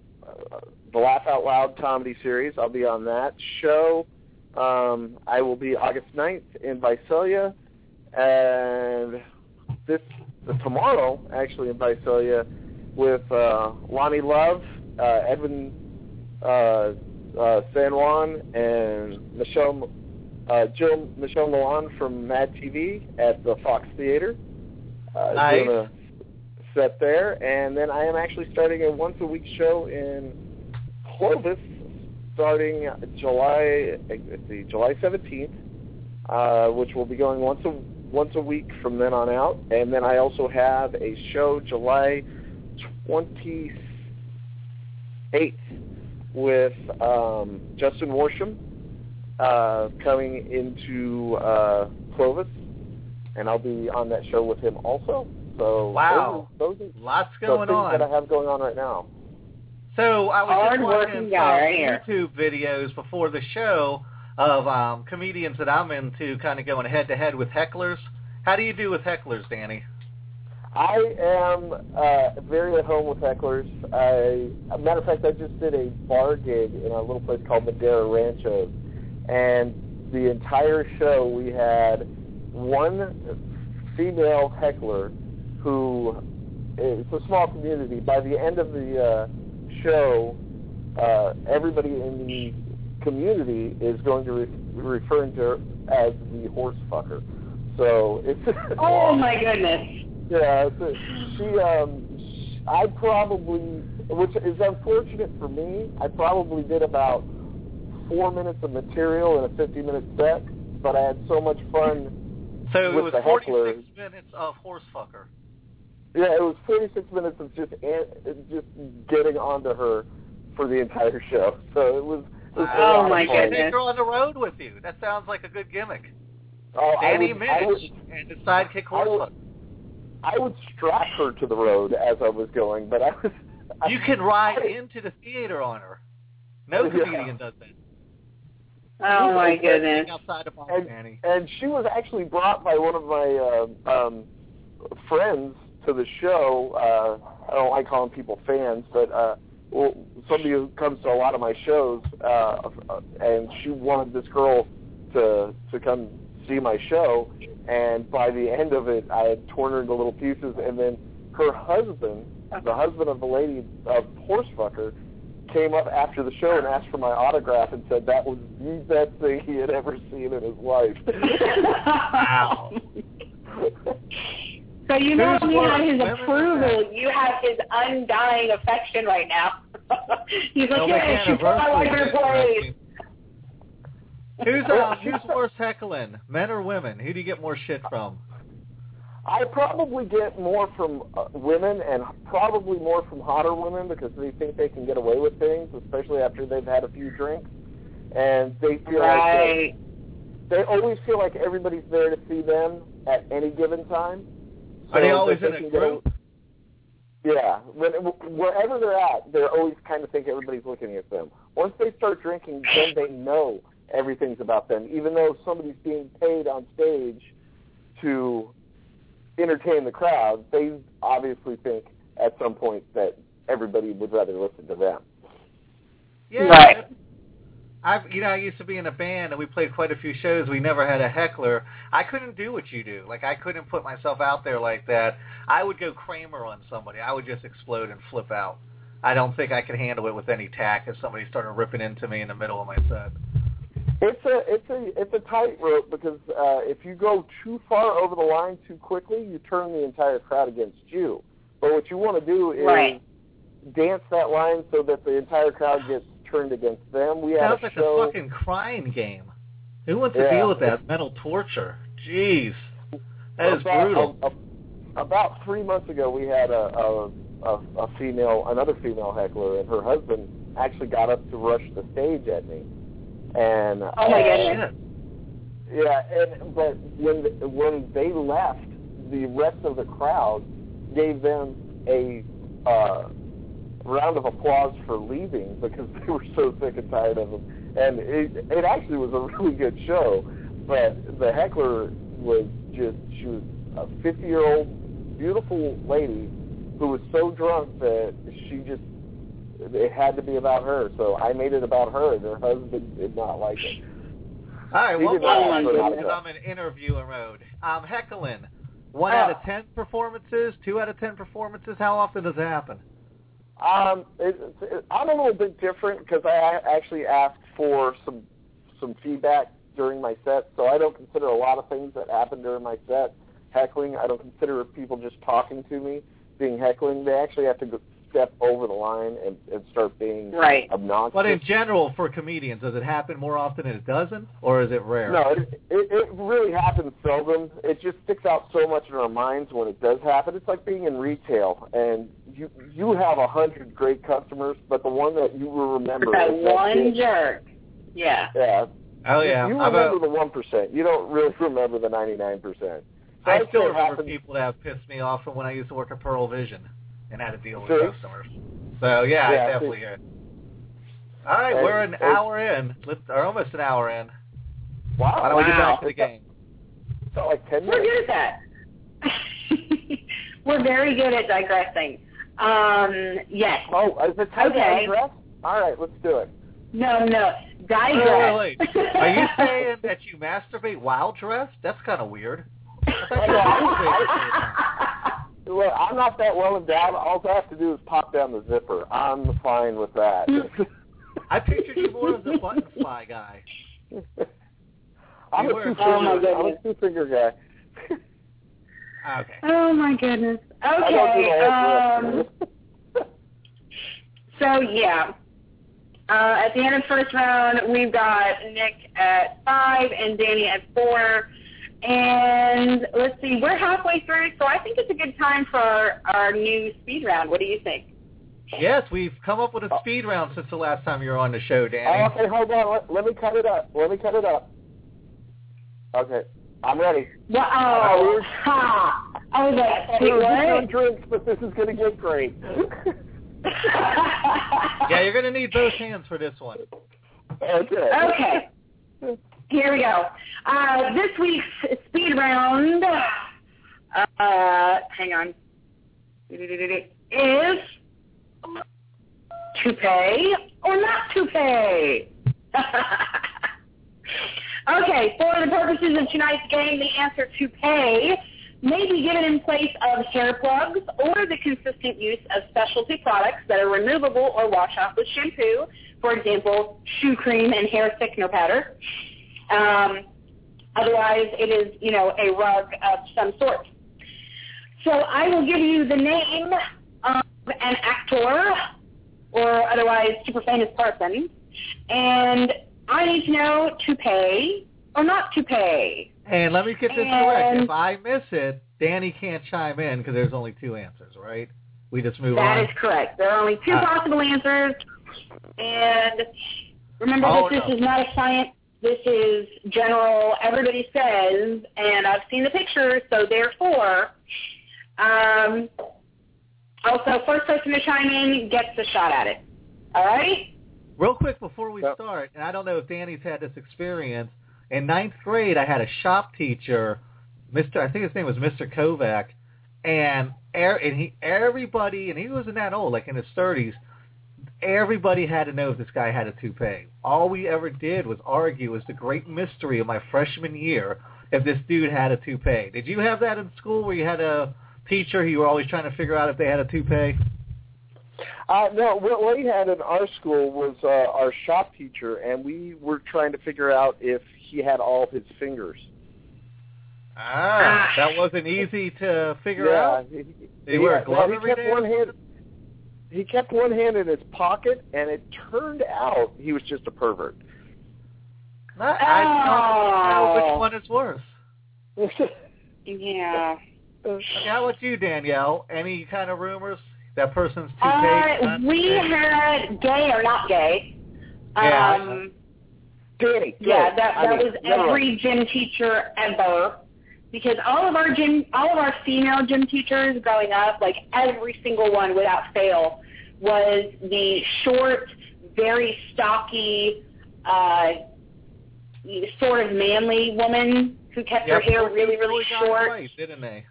the Laugh Out Loud comedy series. I'll be on that show. Um, I will be August 9th in Visalia, and this tomorrow actually in Visalia with uh, Loni Love, uh, Edwin uh, uh, San Juan, and Michelle uh, Jill Michelle Meleán from Mad TV at the Fox Theater. Uh, Nice. Doing a set there, and then I am actually starting a once a week show in Clovis, starting July let's July seventeenth, uh, which will be going once a once a week from then on out, and then I also have a show July twenty eighth with um, Justin Worsham uh, coming into uh, Clovis, and I'll be on that show with him also. So Wow. those are, those Lots are going the things that I have going on right now. So I was just Hard-working watching some right here. YouTube videos before the show of um, comedians that I'm into, kind of going head to head with hecklers. How do you do with hecklers, Danny? I am uh, very at home with hecklers. I, a matter of fact, I just did a bar gig in a little place called Madera Rancho, and the entire show we had one female heckler who it's a small community. By the end of the uh, show, uh, everybody in the community is going to re- referring to her as the horse fucker. So it's Oh my goodness. yeah, a, she um sh I probably which is unfortunate for me. I probably did about 4 minutes of material in a 50 minute set, but I had so much fun. So it was 46 heckler. minutes of horsefucker. Yeah, it was 46 minutes of just an- just getting onto her for the entire show. So it was it was a Oh, lot of oh, my fun. goodness. Take her on the road with you. That sounds like a good gimmick. Oh, I Danny would, I would, and the sidekick I would- horsefucker. I would strap her to the road as I was going, but I was I- You can ride I- into the theater on her. No Yeah. does that. Oh my goodness. Outside of and, Danny. and she was actually brought by one of my uh, um, friends to the show. Uh, I don't like calling people fans, but uh, well, somebody who comes to a lot of my shows, uh, and she wanted this girl to to come see my show. And by the end of it, I had torn her into little pieces, and then her husband the husband of the lady of Horsefucker came up after the show and asked for my autograph and said that was the best thing he had ever seen in his life. Wow. So you not only have his approval, you have his undying affection right now. He's like, Well, yeah, the she I like her anniversary place. Who's uh, who's worse heckling, men or women? Who do you get more shit from? I probably get more from uh, women and probably more from hotter women because they think they can get away with things, especially after they've had a few drinks. And they feel like they, they always feel like everybody's there to see them at any given time. Are they always that in a can get group? Yeah, when, wherever they're at, they're always kind of think everybody's looking at them. Once they start drinking, then they know everything's about them, even though somebody's being paid on stage to entertain the crowd. They obviously think at some point that everybody would rather listen to them. Yeah. Right. I've you know I used to be in a band and we played quite a few shows. We never had a heckler. I couldn't do what you do. Like I couldn't put myself out there like that. I would go Kramer on somebody. I would just explode and flip out. I don't think I could handle it with any tact if somebody started ripping into me in the middle of my set. It's a it's a it's a tightrope because uh, if you go too far over the line too quickly, you turn the entire crowd against you. But what you want to do is Right. dance that line so that the entire crowd gets turned against them. We had Sounds a like show. a fucking crying game. Who wants to deal with that mental torture? Jeez, that is about, brutal. a- a- about three months ago, we had a, a a a female, another female heckler, and her husband actually got up to rush the stage at me. And Oh my goodness. Yeah, and but when when they left, the rest of the crowd gave them a uh, round of applause for leaving because they were so sick and tired of them. And it it actually was a really good show, but the heckler was just she was a 50 year old beautiful lady who was so drunk that she just it had to be about her. So I made it about her, and her husband did not like it. All right, one more question put it because out. I'm in interviewer mode. Um, heckling. One Oh. out of ten performances, two out of ten performances. How often does it happen? Um, it, it, I'm a little bit different because I actually asked for some some feedback during my set, so I don't consider a lot of things that happen during my set heckling. I don't consider people just talking to me being heckling. They actually have to go step over the line and, and start being Right. obnoxious. But in general, for comedians, does it happen more often than it doesn't, or is it rare? No, it, it, it really happens seldom. It just sticks out so much in our minds when it does happen. It's like being in retail, and you you have a hundred great customers, but the one that you will remember That is that one kid. jerk. Yeah. Yeah. Oh yeah, You I've, remember the one percent. You don't really remember the ninety nine percent. I I'd still remember people that have pissed me off from when I used to work at Pearle Vision and had to deal with See? customers. So yeah, Yeah, I definitely hear. it. All right, Hey, we're an hey. hour in, Let's, or almost an hour in. Wow. Why don't we get back to the game? It's not like ten We're good at that. We're very good at digressing. Um, yes. Oh, is it time Okay. to undress? All right, let's do it. No, no. Wait, Digress. wait, wait. Are you saying that you masturbate while dressed? That's kind of weird. I thought you No, masturbated all the time. Look, I'm not that well endowed. All I have to do is pop down the zipper. I'm fine with that. I pictured you more as a button fly guy. I'm a You were- two Oh, my finger. I'm a goodness. two finger guy. Okay. oh my goodness. I don't do Okay. Um, so yeah. Uh, at the end of the first round, we've got Nick at five and Danny at four. And let's see, we're halfway through, so I think it's a good time for our, our new speed round. What do you think? Yes, we've come up with a speed round since the last time you were on the show, Danny. Oh, okay, hold on. Let, let me cut it up. Let me cut it up. Okay, I'm ready. Well, oh, ha! I was like, We're wait, just what? drinks, but this is going to get great. Yeah, you're going to need both hands for this one. okay. Okay. Here we go. Uh, this week's speed round, uh, hang on, is to pay or not to pay. okay, for the purposes of tonight's game, the answer to pay may be given in place of hair plugs or the consistent use of specialty products that are removable or wash off with shampoo, for example, shoe cream and hair thickener powder. Um, otherwise, it is, you know, a rug of some sort. So I will give you the name of an actor or otherwise super famous person, and I need to know to pay or not to pay. And let me get this correct. If I miss it, Danny can't chime in because there's only two answers, right? We just move That on. That is correct. There are only two Uh, possible answers. And remember Oh, that this no. is not a science. This is general. Everybody says, and I've seen the pictures, so therefore, um, also first person to chime in gets a shot at it. All right? Real quick before we Yep. start, and I don't know if Danny's had this experience. In ninth grade, I had a shop teacher, Mr. I think his name was Mr. Kovac, and er, and he everybody, and he wasn't that old, like in his thirties. Everybody had to know if this guy had a toupee. All we ever did was argue. It was the great mystery of my freshman year if this dude had a toupee. Did you have that in school where you had a teacher who you were always trying to figure out if they had a toupee? Uh, no, what we had in our school was uh, our shop teacher, and we were trying to figure out if he had all his fingers. Ah, that wasn't easy to figure yeah, out. Did he wear a yeah, glove every day? one hand. He kept one hand in his pocket, and it turned out he was just a pervert. Not, I don't know Oh. which one is worse. Yeah. Okay, how about you, Danielle? Any kind of rumors that person's too Uh, we had gay or not gay. Yeah, Um, Danny, Yeah, go. that I mean, was never mind. every gym teacher ever. Because all of our gym, all of our female gym teachers growing up, like every single one without fail, was the short, very stocky, uh, sort of manly woman who kept her hair really, really got short. right, didn't they?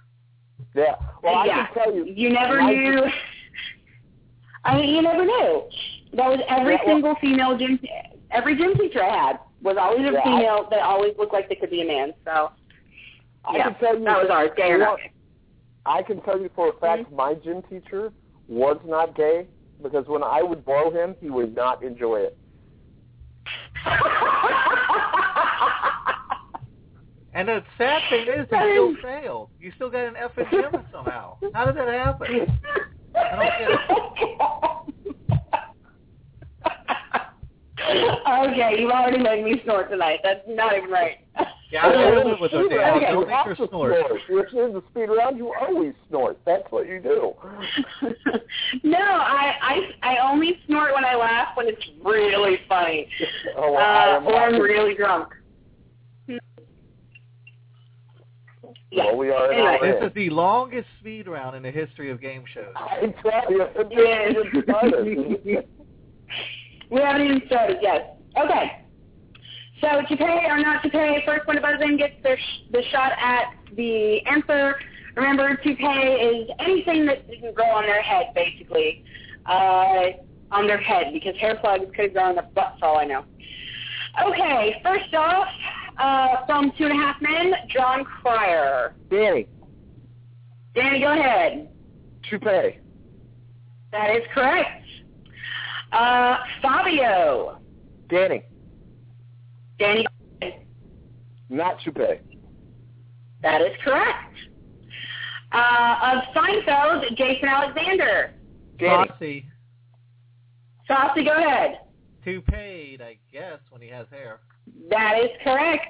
Yeah. Well, I yeah, can tell you. you never I- knew. I mean, you never knew. That was every Yeah, well- single female gym. Every gym teacher I had was always a Yeah, I- female that always looked like they could be a man. So I yeah, can tell you that was ours, gay or not. I can tell you for a fact Mm-hmm. my gym teacher was not gay because when I would blow him, he would not enjoy it. And the sad thing is, they still failed. You still got an F in gym somehow. How did that happen? I okay, you've already made me snort tonight. That's not even right. Yeah, I gotta live with her, Dan. Okay. Don't make her snort. If there's a speed round, you always snort. That's what you do. no, I, I I only snort when I laugh when it's really funny, Oh, well, I uh, am or I'm really drunk. Yeah. Well, we are Anyway. This in. is the longest speed round in the history of game shows. I tell you, it Yes. didn't get started. we haven't even started yet. Okay. So to pay or not to pay, first one to buzz in gets their sh- the shot at the answer. Remember, to pay is anything that can grow on their head, basically, uh, on their head, because hair plugs could grow on their butt, for all I know. Okay, first off, uh, from Two and a Half Men, Jon Cryer. Danny, Danny, go ahead. toupee. That is correct. Uh, Fabio. Danny, Danny, not toupee. that is correct. Uh, of Seinfeld, Jason Alexander. Danny, Saucey, Saucey, go ahead. toupeed, I guess, when he has hair. That is correct.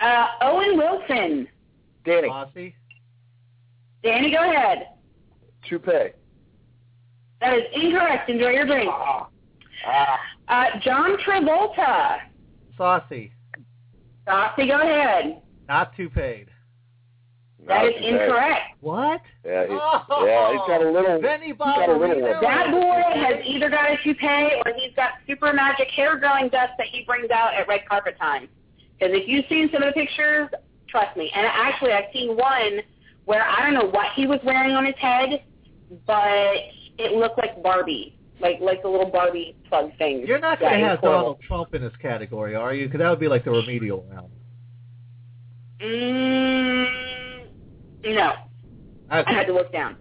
Uh, Owen Wilson. Danny, Saucey, Danny, go ahead. toupee. That is incorrect. Enjoy your drink. Ah, ah. Uh, John Travolta. Saucey, Saucey, go ahead. not toupeed. That not is toupee. incorrect. What? Yeah, he's, Oh, yeah, he's got a little. Benny he's got a little That boy has either got a toupee or he's got super magic hair growing dust that he brings out at red carpet time. Because if you've seen some of the pictures, trust me. And actually, I've seen one where I don't know what he was wearing on his head, but it looked like Barbie, like like the little Barbie plug thing. You're not going to it have horrible. Donald Trump in this category, are you? Because that would be like the remedial round. Mm, No. okay. I had to look down.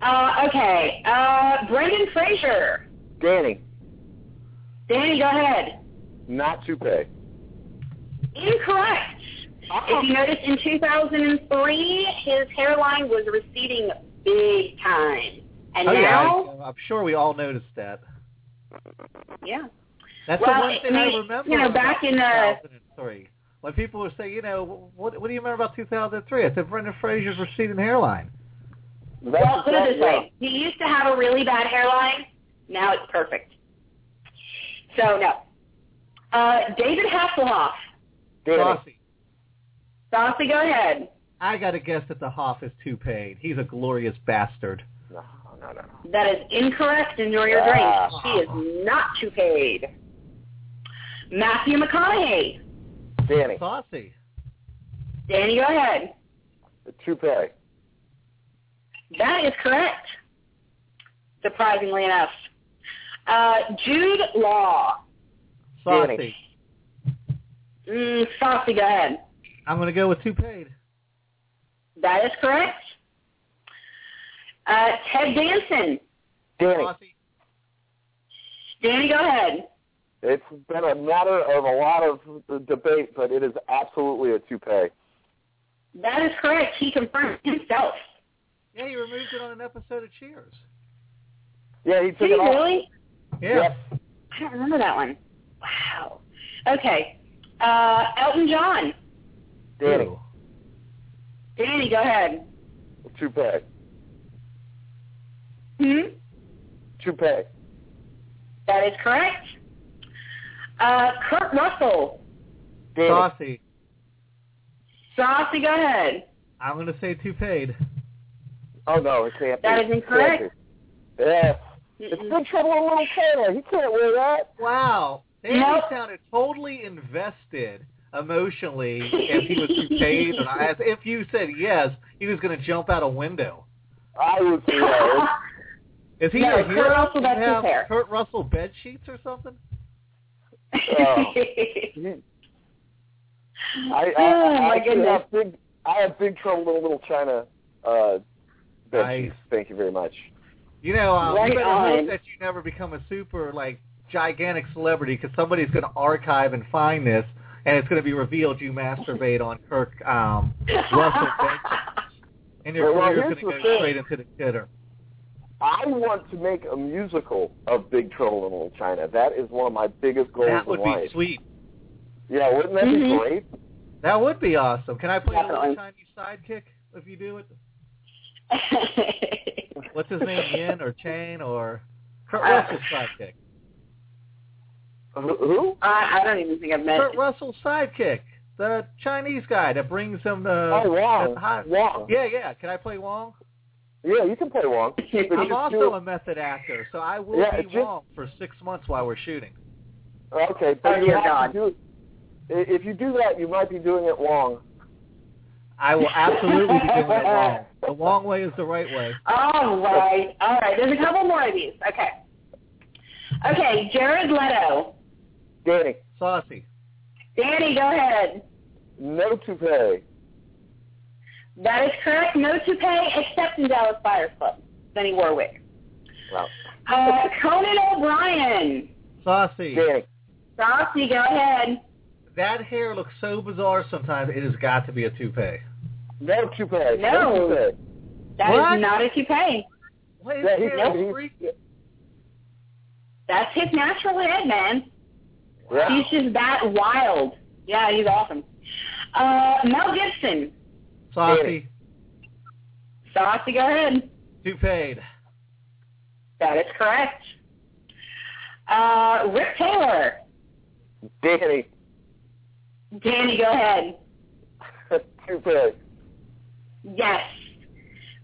Uh, okay. Uh, Brendan Fraser. Danny, Danny, go ahead. not toupee. Incorrect. If you notice, in 2003, his hairline was receding big time. And Oh yeah, now, I, I'm sure we all noticed that. yeah. That's Well, the one thing I, mean, remember. you know, back in, uh, 2003, when people would say, you know, what what do you remember about 2003? I said Brendan Fraser's receding hairline. Well, put it this way. He used to have a really bad hairline. Now it's perfect. So, no. Uh, David Hasselhoff. Danny, Saucey. Saucey, go ahead. I got to guess that the Hoff is too paid. He's a glorious bastard. No, no, no. That is incorrect. Enjoy your drink. He is not too paid. Matthew McConaughey. Danny, Saucey. Danny, go ahead. toupee. That is correct. Surprisingly enough. Uh, Jude Law. Saucey. Danny. Mm, Saucey, go ahead. I'm going to go with toupee. That is correct. Uh, Ted Danson. Danny, Danny, go ahead. it's been a matter of a lot of debate, but it is absolutely a toupee. That is correct. He confirmed himself. Yeah, he removed it on an episode of Cheers. Yeah, he Did took he it off. really? Yeah. Yes. I don't remember that one. Wow. Okay. Uh, Elton John. Danny, Danny, go ahead. toupee. Hmm? Toupee. That is correct. Uh, Kurt Russell. Danny, Saucey. Saucey, go ahead. I'm going to say toupee. Oh no, it can't. That is incorrect. can't be. Yes. It's. Big Trouble in Little China. He can't wear that. Wow. Danny Nope. sounded totally invested emotionally if he was toupeed, and I, as if you said yes, he was going to jump out a window. I would say that. Is he No, a Kurt hero? Russell, Does he have hair. Kurt Russell bed sheets or something? Oh. I, I, Oh, my actually goodness. have big. I have big trouble in Little China. Uh, bed Nice. sheets. Thank you very much. You know, um, Right you better on. hope that you never become a super like gigantic celebrity because somebody's going to archive and find this, and it's going to be revealed you masturbate on Kirk um, Russell bed sheets, and your Well, career's here's going to go thing. straight into the shitter. I want to make a musical of Big Trouble in Little China. That is one of my biggest goals That would in be life. sweet. Yeah, wouldn't that Mhm. be great? That would be awesome. Can I play a little Definitely. Chinese sidekick if you do it? What's his name, Yin or Chain or Kurt Uh, Russell's sidekick? Who- Who? I, I don't even think I've met. Kurt Russell's sidekick, the Chinese guy that brings him the. oh, Wong. the hot- Wong. Yeah, yeah. Can I play Wong? Yeah, you can play Wong. But I'm also a method actor, so I will Yeah, be just- Wong for six months while we're shooting. Okay, but Oh, you have to do. If you do that, you might be doing it wrong. I will absolutely be doing it wrong. The Wong way is the right way. All right, all right. There's a couple more of these. Okay. Okay, Jared Leto. Danny, Saucey. Danny, go ahead. no toupee. That is correct. No toupee except in Dallas Buyers Club. Benny Warwick. wore. Well, Uh, Conan O'Brien. Saucey. Danny, Saucey, go ahead. That hair looks so bizarre sometimes. It has got to be a toupee. no toupee. No. toupee. That is What? not a toupee. What is Yeah, hair he's, he's, freaky? That's his natural head, man. yeah. He's just that wild. Yeah, he's awesome. Uh, Mel Gibson. Saucey. Saucey, go ahead. Toupee. That is correct. Uh, Rip Taylor. Danny, Danny, go ahead. toupee. Yes.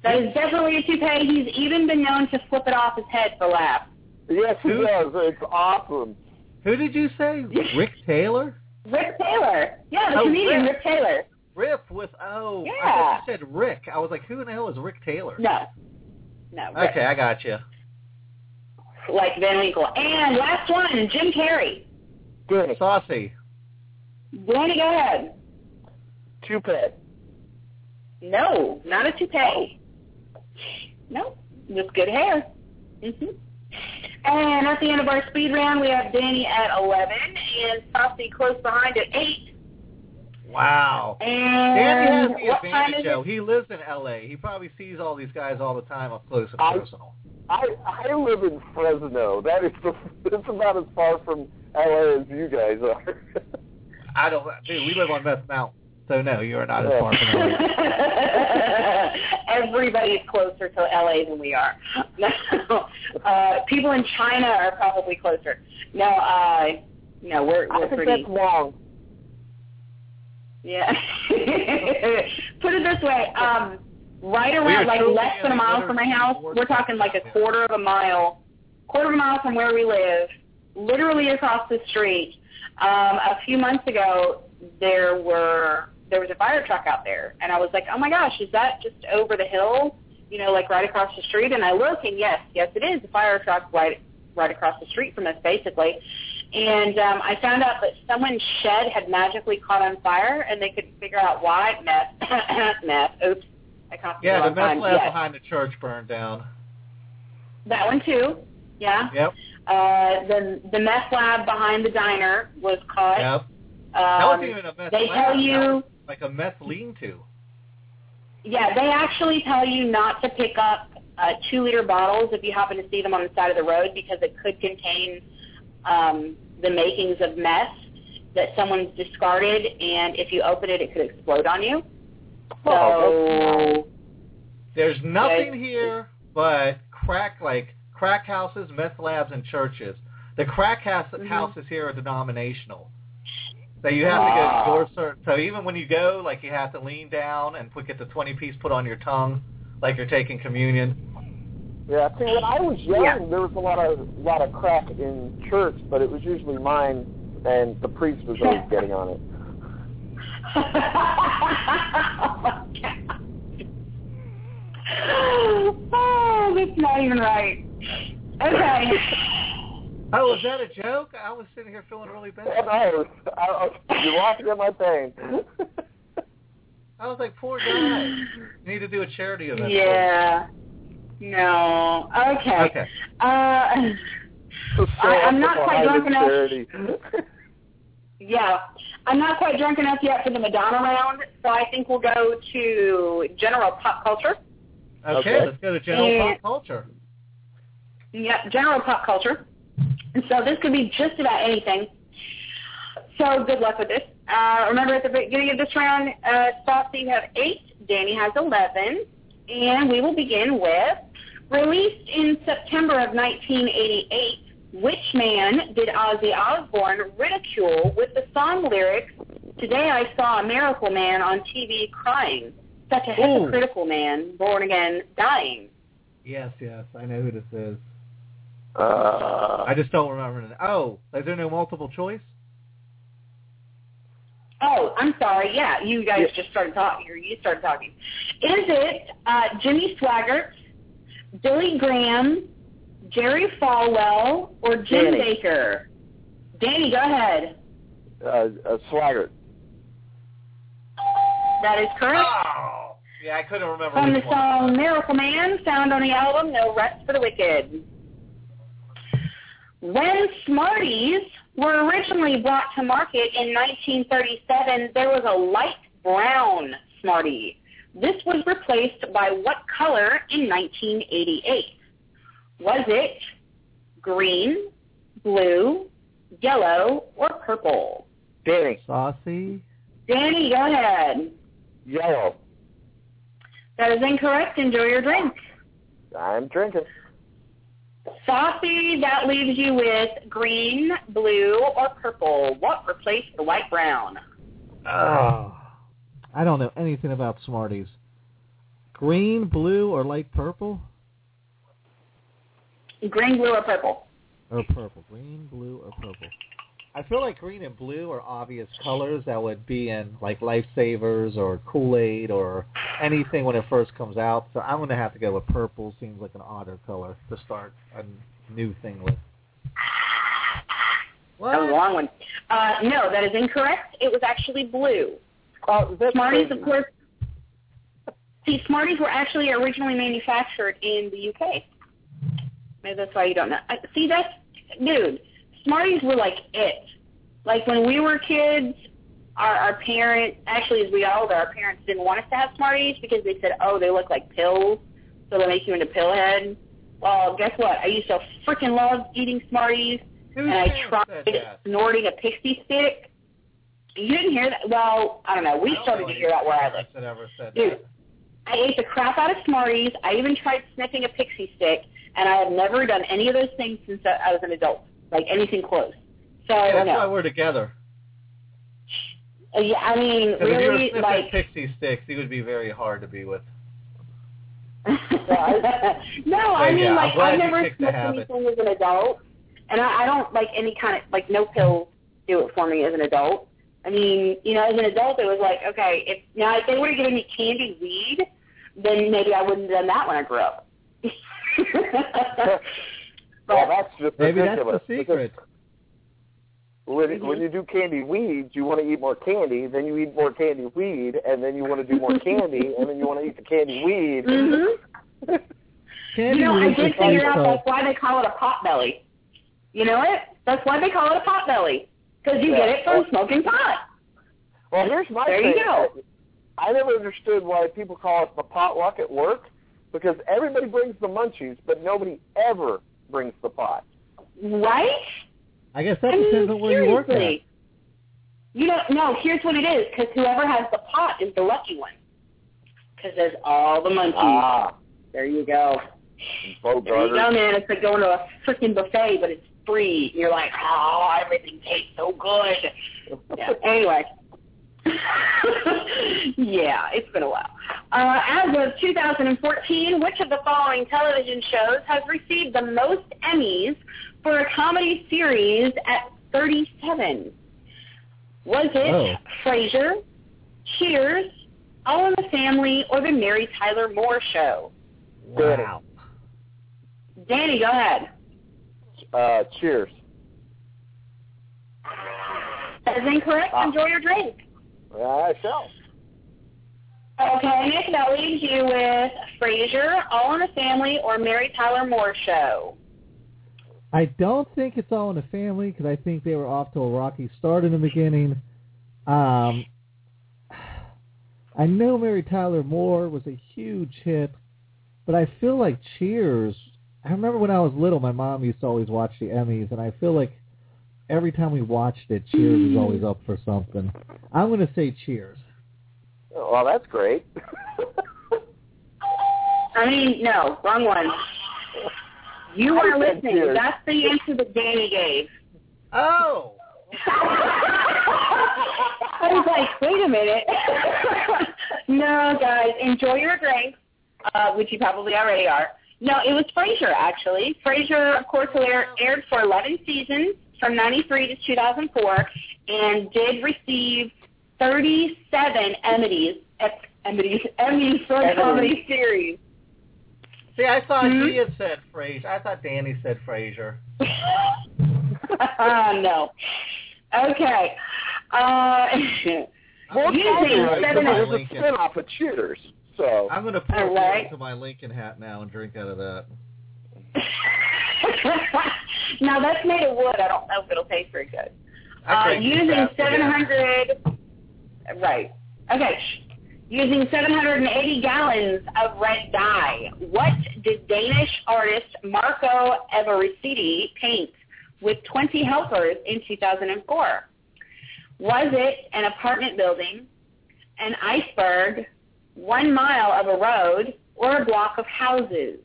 That is definitely a toupee. He's even been known to flip it off his head for laughs. Yes, he Who? does. It's awesome. Who did you say? Rick Taylor? Rick Taylor. Yeah, the Oh, comedian Rick. Rick Taylor. Rip with oh, I thought you said Rick. I was like, who in the hell is Rick Taylor? No. No, Rick. Okay, I got you. Like Van Winkle. And last one, Jim Carrey. Danny, Saucey. Danny, go ahead. toupee. No, not a toupee. No, just good hair. hmm And at the end of our speed round, we have Danny at 11 and Saucey close behind at 8. Wow. And Danny has the advantage, is though. He lives in L.A. He probably sees all these guys all the time up close and I- personal. I I live in Fresno. That is the, that's about as far from LA as you guys are. I don't. Dude, we live on Meth Mountain, so no, you are not as far from L.A. Everybody's closer to LA than we are. No, uh, people in China are probably closer. No, uh, no, we're I we're think pretty. that's wrong. Yeah. Put it this way, um, right around, like less than a mile from my house, we're talking like a quarter of a mile, quarter of a mile from where we live, literally across the street. Um, a few months ago, there were there was a fire truck out there, and I was like, oh my gosh, is that just over the hill? You know, like right across the street. And I look, and yes, yes, it is a fire truck right right across the street from us, basically. And um, I found out that someone's shed had magically caught on fire, and they couldn't figure out why. Meth, meth. Oops, I coughed Yeah, the the meth lab Yes, behind the church burned down. that one too. Yeah. Yep. Uh, the the meth lab behind the diner was caught. Yep. That wasn't Um, even a meth they lab. tell you, like a meth lean-to. yeah, they actually tell you not to pick up uh, two liter bottles if you happen to see them on the side of the road because it could contain um, the makings of meth that someone's discarded, and if you open it, it could explode on you. Oh, So There's nothing here but crack, like crack houses, meth labs, and churches. The crack house, Mhm. houses here are denominational. So you have Ah. to go door certain. So even when you go, like you have to lean down and put get the twenty piece put on your tongue, like you're taking communion. Yeah, see, when I was young, Yeah. there was a lot of a lot of crack in church, but it was usually mine, and the priest was always getting on it. oh, that's not even right. Okay. Oh, was that a joke? I was sitting here feeling really bad. And I was, I, I, you're laughing at my pain. I was like, poor guy. You need to do a charity event. Yeah. No. Okay. Okay. Uh, So I- I'm not quite drunk enough. charity. yeah. I'm not quite drunk enough yet for the Madonna round, so I think we'll go to general pop culture. Okay, Okay. let's go to general And- pop culture. Yeah, general pop culture. And so this could be just about anything. So good luck with this. Uh, remember at the beginning of this round, uh, Saucey, you have eight, Danny has 11, and we will begin with, released in September of 1988, which man did Ozzy Osbourne ridicule with the song lyrics, Today I saw a miracle man on TV crying, such a Ooh. hypocritical man, born again, dying. Yes, yes, I know who this is. Uh, I just don't remember. the- Oh, is there no multiple choice? Oh, I'm sorry. Yeah, you guys Yeah. just started talking, or you started talking. Is it uh, Jimmy Swaggart, Billy Graham, Jerry Falwell, or Jim Danny. Bakker? Danny, go ahead. uh, uh, Swaggart. That is correct. Oh, yeah, I couldn't remember From the which one. song Miracle Man, found on the album No Rest for the Wicked. When Smarties were originally brought to market in 1937, there was a light brown Smartie. This was replaced by what color in 1988? Was it green, blue, yellow, or purple? Danny. Saucey. Danny, go ahead. Yellow. That is incorrect. Enjoy your drink. I'm drinking. Saucey, that leaves you with green, blue, or purple. What replaced the light brown? Oh. I don't know anything about Smarties. Green, blue, or light purple? Green, blue, or purple? Or purple. Green, blue, or purple. I feel like green and blue are obvious colors that would be in like Lifesavers or Kool-Aid or anything when it first comes out. So I'm going to have to go with purple. Seems like an odder color to start a new thing with. What? That was a long one. Uh, no, that is incorrect. It was actually blue. Oh, Smarties, of course. See, Smarties were actually originally manufactured in the UK. Maybe that's why you don't know. I- See, that's dude. Smarties were like it. Like when we were kids, our our parents, actually as we got older, our parents didn't want us to have Smarties because they said, oh, they look like pills, so they make you into pillhead. Well, guess what? I used to freaking love eating Smarties, Whose and I tried snorting a pixie stick. You didn't hear that? Well, I don't know. I We don't started know to hear that where I live. ever said Dude. that. I ate the crap out of Smarties. I even tried sniffing a pixie stick, and I have never done any of those things since I was an adult, like anything close. So Yeah, that's why we're together. Uh, Yeah, I mean, 'Cause if you were really, like. pixie sticks, he would be very hard to be with. no, I mean, yeah, like I've never smoked anything as an adult, and I, I don't like any kind of like no pills do it for me as an adult. I mean, you know, as an adult, it was like, okay, if now if they would have given me candy weed, then maybe I wouldn't have done that when I grew up. Well, that's just Maybe that's the secret. because When, Mhm. when you do candy weeds, you want to eat more candy, then you eat more candy weed, and then you want to do more candy, and then you want to eat the candy weed. hmm Candy You know, I did figure out so- that's why they call it a pot belly. You know it? That's why they call it a pot belly. Because you Yeah. get it from smoking pot. Well, here's my There thing. you go. I never understood why people call it the potluck at work, because everybody brings the munchies, but nobody ever brings the pot. Right? I guess that I mean, depends on where you work at. You don't know. Here's what it is. Because whoever has the pot is the lucky one. Because there's all the munchies. Ah, There you go. boat There you go, man. It's like going to a freaking buffet, but it's free. You're like, oh, everything tastes so good. Yeah. Anyway. yeah, it's been a while. Uh, as of 2014, which of the following television shows has received the most Emmys for a comedy series at 37? Was it Oh. Frasier, Cheers, All in the Family, or The Mary Tyler Moore Show? Wow. Danny, go ahead. Uh, cheers. That is incorrect. Ah. Enjoy your drink. I shall. Okay, Nick, that leaves you with Frasier, All in the Family, or Mary Tyler Moore Show. I don't think it's all in the family because I think they were off to a rocky start in the beginning. Um, I know Mary Tyler Moore was a huge hit, but I feel like Cheers. I remember when I was little, my mom used to always watch the Emmys, and I feel like every time we watched it, Cheers was always up for something. I'm going to say Cheers. Well, that's great. I mean, no, wrong one. You I are listening. Cheers. That's the answer that Danny gave. Oh, I was like, wait a minute. no, guys, enjoy your drinks, uh, which you probably already are. No, it was Frasier, actually. Frasier, of course, aired, aired for 11 seasons from 93 to 2004 and did receive 37 Emmys, Emmys, Emmys for a Emmys. comedy series. see, I thought Hmm? he had said Frasier. I thought Danny said Frasier. no. Okay. Uh, Well, Using it's seven- because it was a spin-off of Cheers. So, I'm going to put All it right. into my Lincoln hat now and drink out of that. now that's made of wood. I don't know if it'll taste very good. Uh, using crap to death. 700, right? Okay. Using 780 gallons of red dye, what did Danish artist Marco Evaristti paint with 20 helpers in 2004? Was it an apartment building, an iceberg, one mile of a road, or a block of houses?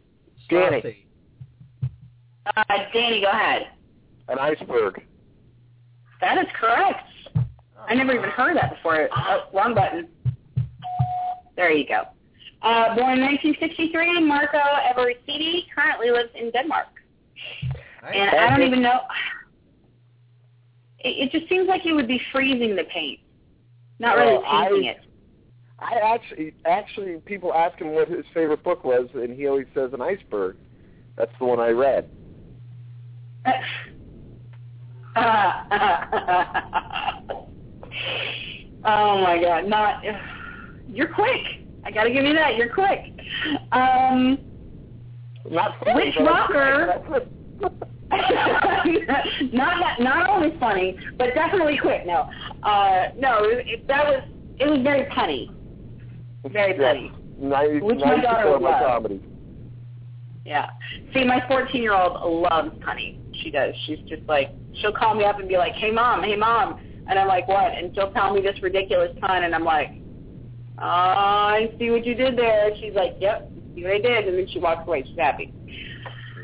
Danny. Saucey. Uh, Danny, go ahead. an iceberg. That is correct. I never even heard that before. Oh, wrong button. There you go. Uh, born in 1963, Marco Evaristti currently lives in Denmark. Nice. And I don't even know. It, it just seems like he would be freezing the paint, not really Well, I- painting it. I actually, actually, people ask him what his favorite book was, and he always says an iceberg. That's the one I read. oh my God! Not. You're quick. I got to give you that. You're quick. Um, Not funny, Which rocker- not that, not only funny, but definitely quick. No, uh, no, it, that was it was very punny, very punny. Ninety Which my daughter loves. comedy. Yeah. See, my 14 year old loves punny. She does. She's just like she'll call me up and be like, "Hey mom, hey mom," and I'm like, "What?" And she'll tell me this ridiculous pun, and I'm like, "Oh, I see what you did there." She's like, "Yep, see what I did," and then she walks away. She's happy.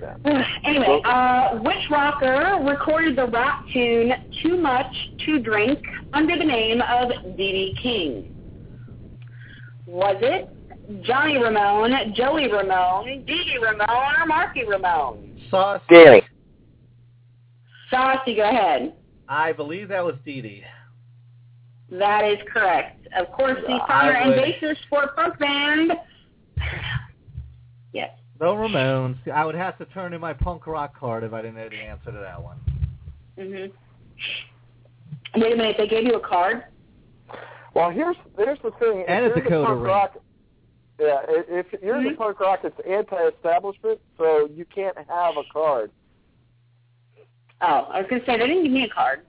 Yeah. anyway, uh, which rocker recorded the rap tune "Too Much to Drink" under the name of D.D. King? Was it Johnny Ramone, Joey Ramone, Dee Dee Ramone, or Marky Ramone? Sauce. Danny. Saucy, go ahead. I believe that was Dee Dee. That is correct. Of course, the I founder and would- bassist for punk band. Yes. The Ramones. I would have to turn in my punk rock card if I didn't know the answer to that one. Mhm. Wait a minute. They gave you a card. Well, here's here's the thing. And if a you're the Dakota punk rock, yeah, if you're Mhm. the punk rock, it's anti-establishment, so you can't have a card. Oh, I was gonna say they didn't give me a card.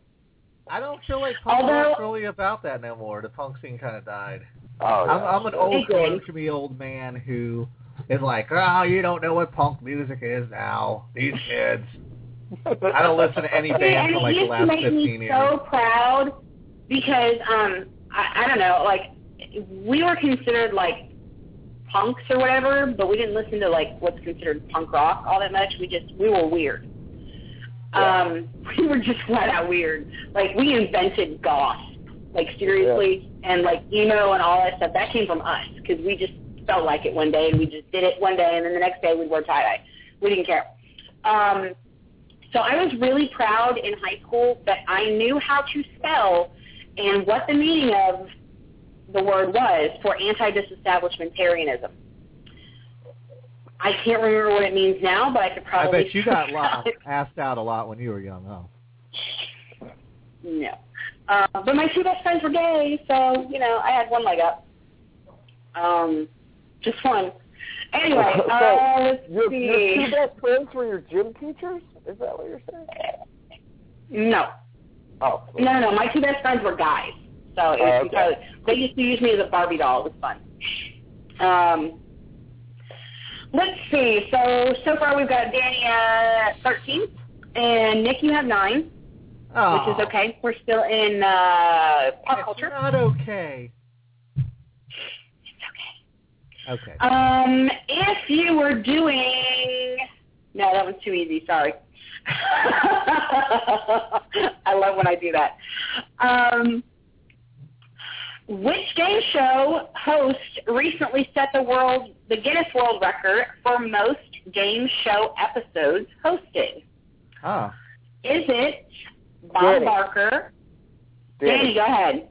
I don't feel like punk Although- really about that no more. The punk scene kind of died. Oh, yeah. I'm, I'm an old It did. old man who is like, oh, you don't know what punk music is now. These kids. I don't listen to any band and for like it the used to last make 15 me years. so proud because um I, I don't know like we were considered like punks or whatever, but we didn't listen to like what's considered punk rock all that much. We just we were weird. Yeah. Um, we were just flat out weird. Like we invented goth, like seriously, and like emo and all that stuff. That came from us because we just felt like it one day and we just did it one day, and then the next day we'd wear tie dye. We didn't care. Um, so I was really proud in high school that I knew how to spell and what the meaning of the word was for anti-disestablishmentarianism. I can't remember what it means now, but I could probably. I probably. bet you got spell lost, it. asked out a lot when you were young, huh? No. Uh, but my two best friends were gay, so, you know, I had one leg up. Um, just one. Anyway, So, uh, let's your, your two best friends were your gym teachers? Is that what you're saying? No. Oh. No, no, my two best friends were guys. So it was okay. because they used to use me as a Barbie doll. It was fun. Um, let's see. So so far we've got Danny at 13, and Nick you have nine, Oh, which is okay. We're still in uh, pop It's culture. not okay. It's okay. Okay. Um, if you were doing, no, that was too easy. Sorry. I love when I do that. Um, which game show host recently set the world, the Guinness World Record for most game show episodes hosted? Oh. Is it Bob Danny. Barker? Danny, Danny, go ahead.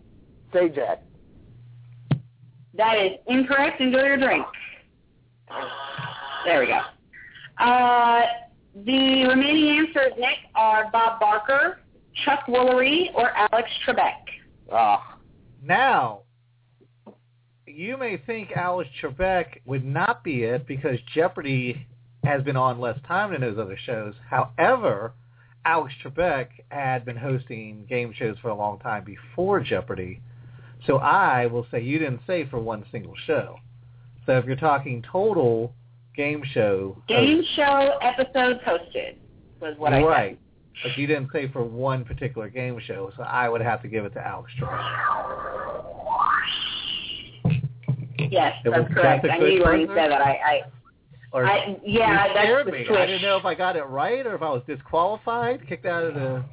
say Jack. That is incorrect. Enjoy your drink. There we go. Uh, the remaining answers, Nick, are Bob Barker, Chuck Woolery, or Alex Trebek. Ah. Now, you may think Alex Trebek would not be it because Jeopardy has been on less time than those other shows. However, Alex Trebek had been hosting game shows for a long time before Jeopardy. So I will say you didn't say for one single show. So if you're talking total game show, Game show episodes hosted was what I said. right. But you didn't say for one particular game show, so I would have to give it to Alex Trebek. Yes, It that's correct. that's I knew when you said that. I, I, I yeah, you that's scared the me. switch. I didn't know if I got it right or if I was disqualified, kicked out of the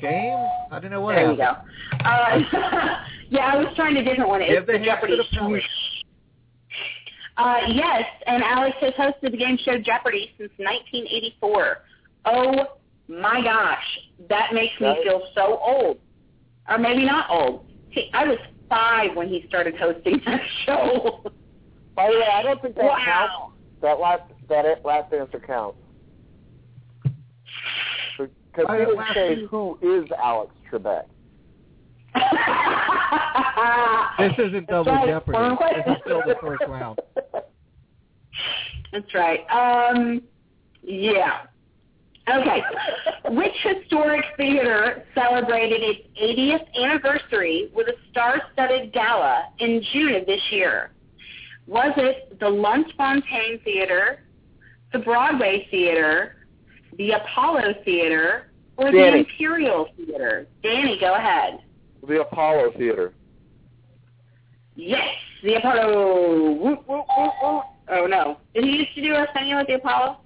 game. I didn't know what there you happened. go. Uh, yeah, I was trying a different one. Give It's the the Jeopardy the. Uh, yes, and Alex has hosted the game show Jeopardy since 1984. Oh my gosh, that makes me feel so old. Or maybe not old. See, I was five when he started hosting that show. By the way, I don't think that counts. That last that last answer counts. Because I- he didn't say who is Alex Trebek. This isn't double right. jeopardy. This is still the first round. That's right. Um, yeah. Okay. Which historic theater celebrated its 80th anniversary with a star-studded gala in June of this year? Was it the Lunt-Fontanne Theater, the Broadway Theater, the Apollo Theater, or the Imperial Theater? Danny, go ahead. the Apollo Theater. Yes, the Apollo. Whoop, whoop, whoop, whoop. Oh no, did he used to do Arsenio with the Apollo?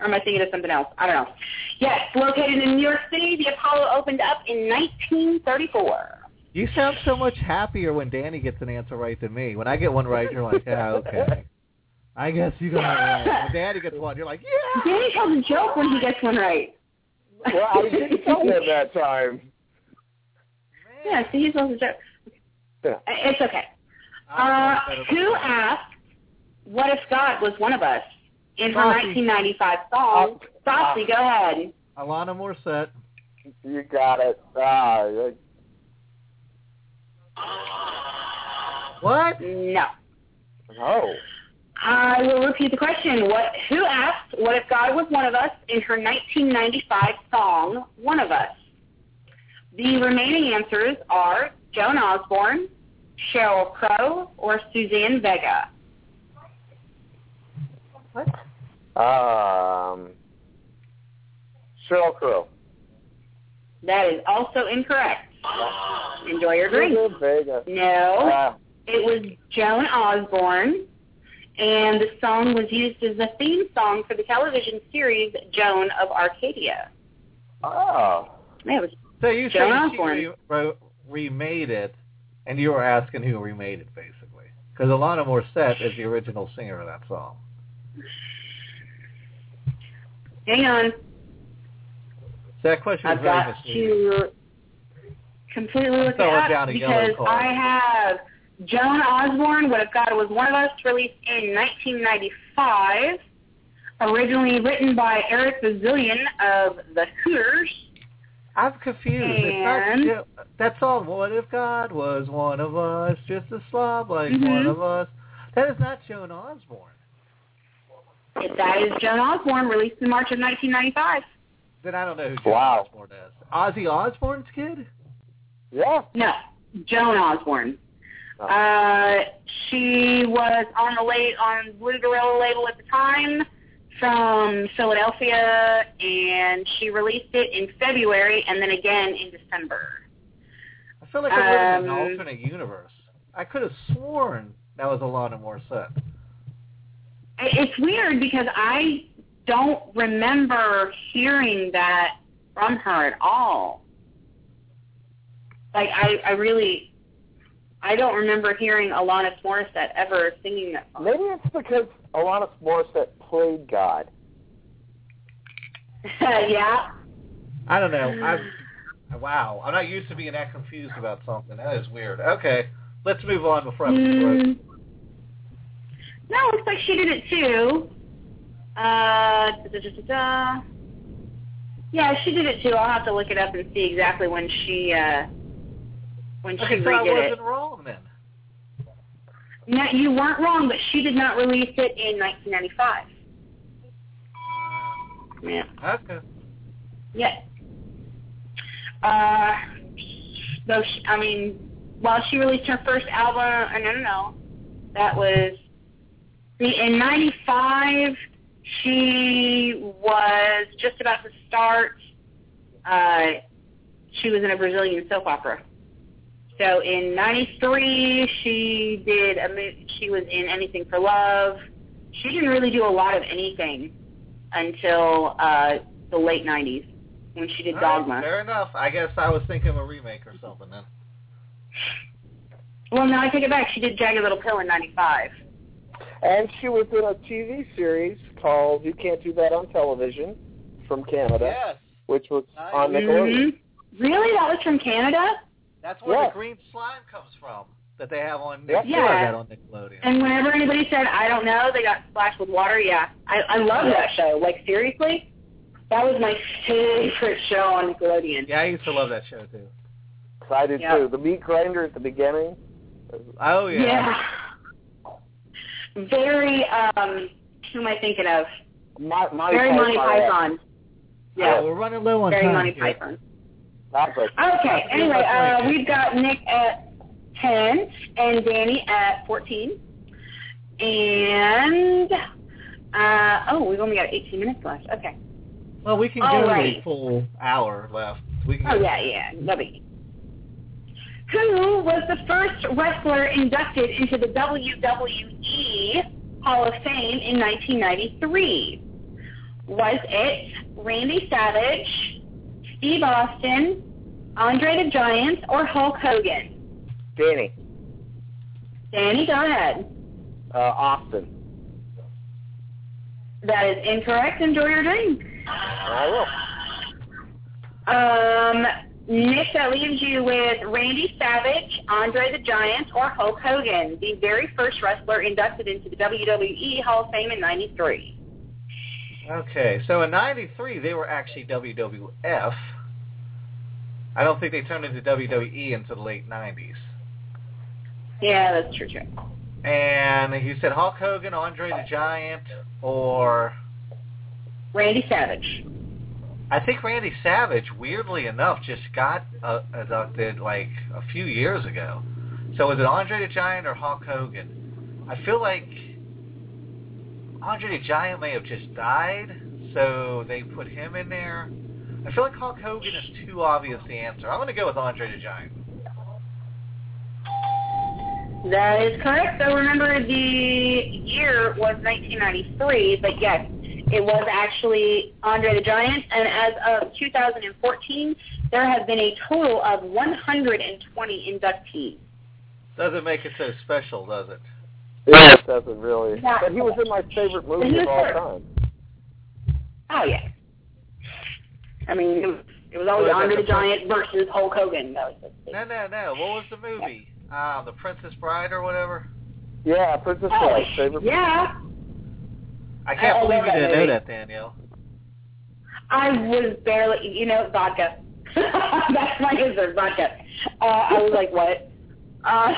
Or am I thinking of something else? I don't know. Yes, located in New York City, the Apollo opened up in 1934. You sound so much happier when Danny gets an answer right than me. When I get one right, you're like, yeah, okay. I guess you got it right. When Danny gets one, you're like, yeah. Danny tells a joke when he gets one right. Well, I didn't tell him that time. yeah, see, he's supposed to joke. Yeah. It's okay. Uh, don't know better who asked, "What if God was one of us?" In her Stassi. 1995 song? Uh, Stassi, go ahead. Alanis Morissette. You got it. Ah, uh, What? No. oh. I will repeat the question. What? Who asked, "What if God was one of us?" in her 1995 song, "One of Us"? The remaining answers are Joan Osborne, Sheryl Crow, or Suzanne Vega. What? Um, Sheryl Crow. That is also incorrect. Enjoy your drink. Suzanne No, Ah, it was Joan Osborne, and the song was used as the theme song for the television series Joan of Arcadia. oh. Yeah, it was So you Joan saying she re- re- remade it, and you were asking who remade it, basically. Because Alanis Morissette is the original singer of that song. Hang on. So that question I've got to completely look it up because. I have Joan Osborne, What If God Was One of Us, released in 1995, originally written by Eric Bazilian of The Hooters. I'm confused. It's not And- Jo- that song. What if God was one of us, just a slob like Mhm. one of us? That is not Joan Osborne. If that is Joan Osborne, released in March of 1995. Then I don't know who Joan Wow. Osborne is. Ozzy Osbourne's kid? Yeah. No, Joan Osborne. Oh. Uh, she was on the late on Blue Gorilla label at the time from Philadelphia, and she released it in February and then again in December. I feel like I'm living in an Um, alternate universe. I could have sworn that was a Alanis Morissette. I- It's weird because I don't remember hearing that from her at all. Like I, I really, I don't remember hearing Alanis Morissette ever singing that song. Maybe it's because Alanis Morissette played God. yeah. I don't know. I'm wow. I'm not used to being that confused about something. That is weird. Okay, let's move on before I lose Mm, no, looks like she did it too. Uh, da, da, da. Yeah, she did it too. I'll have to look it up and see exactly when she uh, when she Okay, so I wasn't it. wrong then. No, you weren't wrong, but she did not release it in 1995. Yeah. Okay. Yeah. Uh, though she, I mean, while she released her first album, no, no, no, that was in '95. She was just about to start. Uh, she was in a Brazilian soap opera. So in '93, she did a. mo- She was in Anything for Love. She didn't really do a lot of anything until uh, the late '90s when she did All right, Dogma. fair enough. I guess I was thinking of a remake or something then. Well, no, I take it back. She did Jagged Little Pill in '95. And she was in a TV series called You Can't Do That on Television from Canada, Yes. which was Nice. on Nickelodeon. hmm Really? That was from Canada? That's where Yeah. the green slime comes from that they have on Yep. they still have Yeah. that on Nickelodeon. And whenever anybody said, I don't know, they got splashed with water, yeah. I, I love that show. Like, seriously? That was my favorite show on Nickelodeon. yeah, I used to love that show too. I did Yep. too. The meat grinder at the beginning. Oh yeah. Yeah. Very, um, who am I thinking of? My, Monty Very Monty Python. Python. Yeah, Yeah, we're running low on very time. Monty here. Python. That's it. Okay, anyway, uh, we've got Nick at 10 and Danny at 14. And, uh, oh, we've only got 18 minutes left. Okay. Well, we can All go right. a full hour left. We can. Oh, go- yeah, yeah, no biggie. Who was the first wrestler inducted into the WWE Hall of Fame in 1993? Was it Randy Savage, Steve Austin, Andre the Giant, or Hulk Hogan? Danny. Danny, go ahead. Uh, Austin. That is incorrect. Enjoy your drink. I will. Um, Nick, that leaves you with Randy Savage, Andre the Giant, or Hulk Hogan, the very first wrestler inducted into the WWE Hall of Fame in '93. Okay, so in '93 they were actually WWF. I don't think they turned into WWE until the late '90s. Yeah, that's true, true. And you said Hulk Hogan, Andre the Giant, or Randy Savage. I think Randy Savage, weirdly enough, just got uh, inducted like a few years ago. So was it Andre the Giant or Hulk Hogan? I feel like Andre the Giant may have just died, so they put him in there. I feel like Hulk Hogan is too obvious the answer. I'm going to go with Andre the Giant. That is correct. So remember, the year was 1993, but yes, it was actually Andre the Giant. And as of 2014, there have been a total of 120 inductees. Doesn't make it so special, does it? Yeah, it doesn't really. Yeah. But he was in my favorite movie of all time. Oh yeah. I mean, it was, it was always Was Andre the the Giant versus Hulk Hogan. That was the No, no, no. What was the movie? Um, the Princess Bride or whatever? Yeah, Princess Oh, Bride, favorite. yeah. I can't I believe love you didn't know that, Danielle. I was barely, you know, vodka. That's my answer, vodka. Uh, I was like, what? Uh,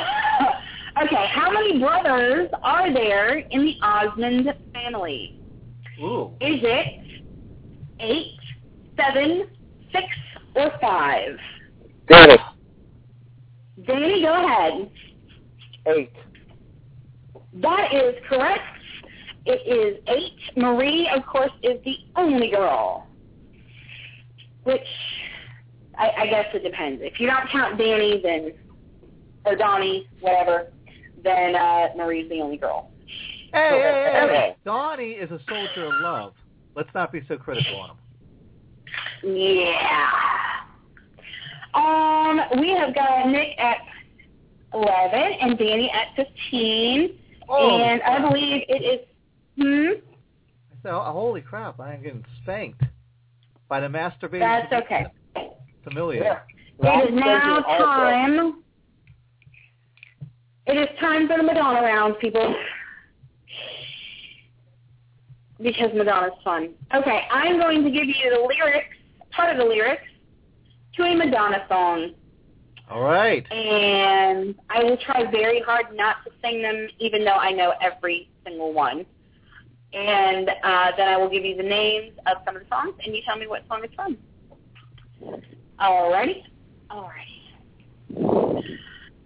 okay, how many brothers are there in the Osmond family? Ooh. Is it eight, seven, six, or five? Danny. Danny, go ahead. Eight. That is correct. It is eight. Marie, of course, is the only girl. Which, I, I guess it depends. If you don't count Danny, then, or Donnie, whatever, then uh, Marie's the only girl. Hey, hey, hey, hey. Okay. Donnie is a soldier of love. Let's not be so critical on him. Yeah. Um, we have got Nick at 11 and Danny at 15. Oh, and I believe it is, hmm? So, oh, holy crap, I am getting spanked by the masturbating That's okay. familiar. Yeah. It is now Round time. It is time for the Madonna round, people. Because Madonna's fun. Okay, I'm going to give you the lyrics, part of the lyrics, to a Madonna song. All right. And I will try very hard not to sing them, even though I know every single one. And uh, then I will give you the names of some of the songs, and you tell me what song it's from. All Alrighty? Alrighty.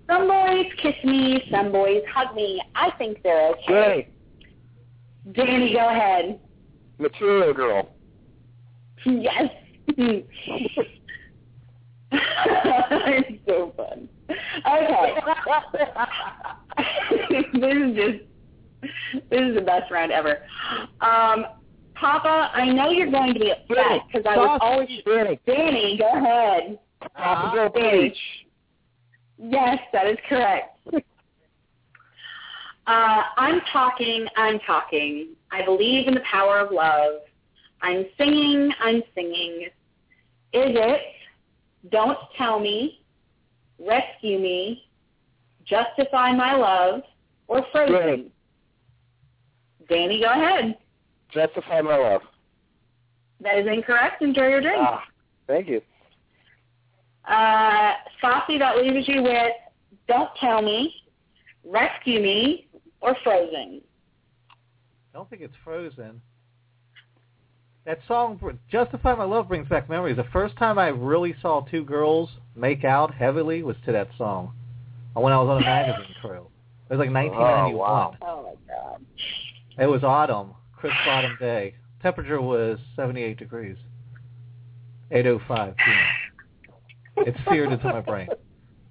Some boys kiss me, some boys hug me. I think they're okay. Danny. Danny, go ahead. Material Girl. Yes. it's so fun. Okay. this is just this is the best round ever. Um, Papa, I know you're going to be upset because I was always Danny. Danny. Go ahead. Papa Danny. Yes, that is correct. Uh, I'm talking, I'm talking. I believe in the power of love. I'm singing, I'm singing. Is it Don't Tell Me, Rescue Me, Justify My Love, or Frozen? Danny, go ahead. Justify My Love. That is incorrect. Enjoy your drink. Ah, thank you. Uh, Saucy, that leaves you with Don't Tell Me, Rescue Me, or Frozen. I don't think it's Frozen. That song, Justify My Love, brings back memories. The first time I really saw two girls make out heavily was to that song when I was on a magazine crew. It was like 1991. Oh, wow. Oh, my God. It was autumn, crisp autumn day. Temperature was 78 degrees. 8.05 p.m. It's seared into my brain.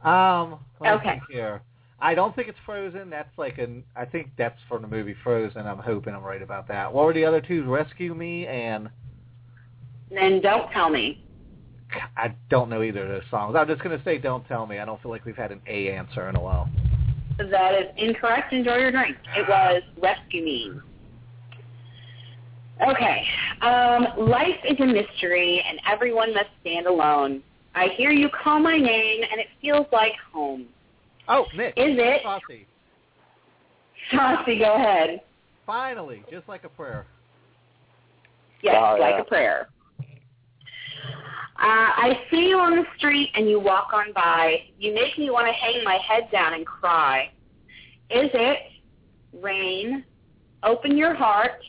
Um, Okay. here. I don't think it's Frozen. That's like an. I think that's from the movie Frozen. I'm hoping I'm right about that. What were the other two? Rescue Me and Then Don't Tell Me. I don't know either of those songs. I'm just gonna say Don't Tell Me. I don't feel like we've had an A answer in a while. That is incorrect. Enjoy your drink. It was Rescue Me. Okay. Um, life is a mystery, and everyone must stand alone. I hear you call my name, and it feels like home. Oh, Nick. Is it? Saucy. Saucy, go ahead. Finally, just like a prayer. Yes, Oh, like yeah. a prayer. Uh, I see you on the street and you walk on by. You make me want to hang my head down and cry. Is it rain? Open your heart,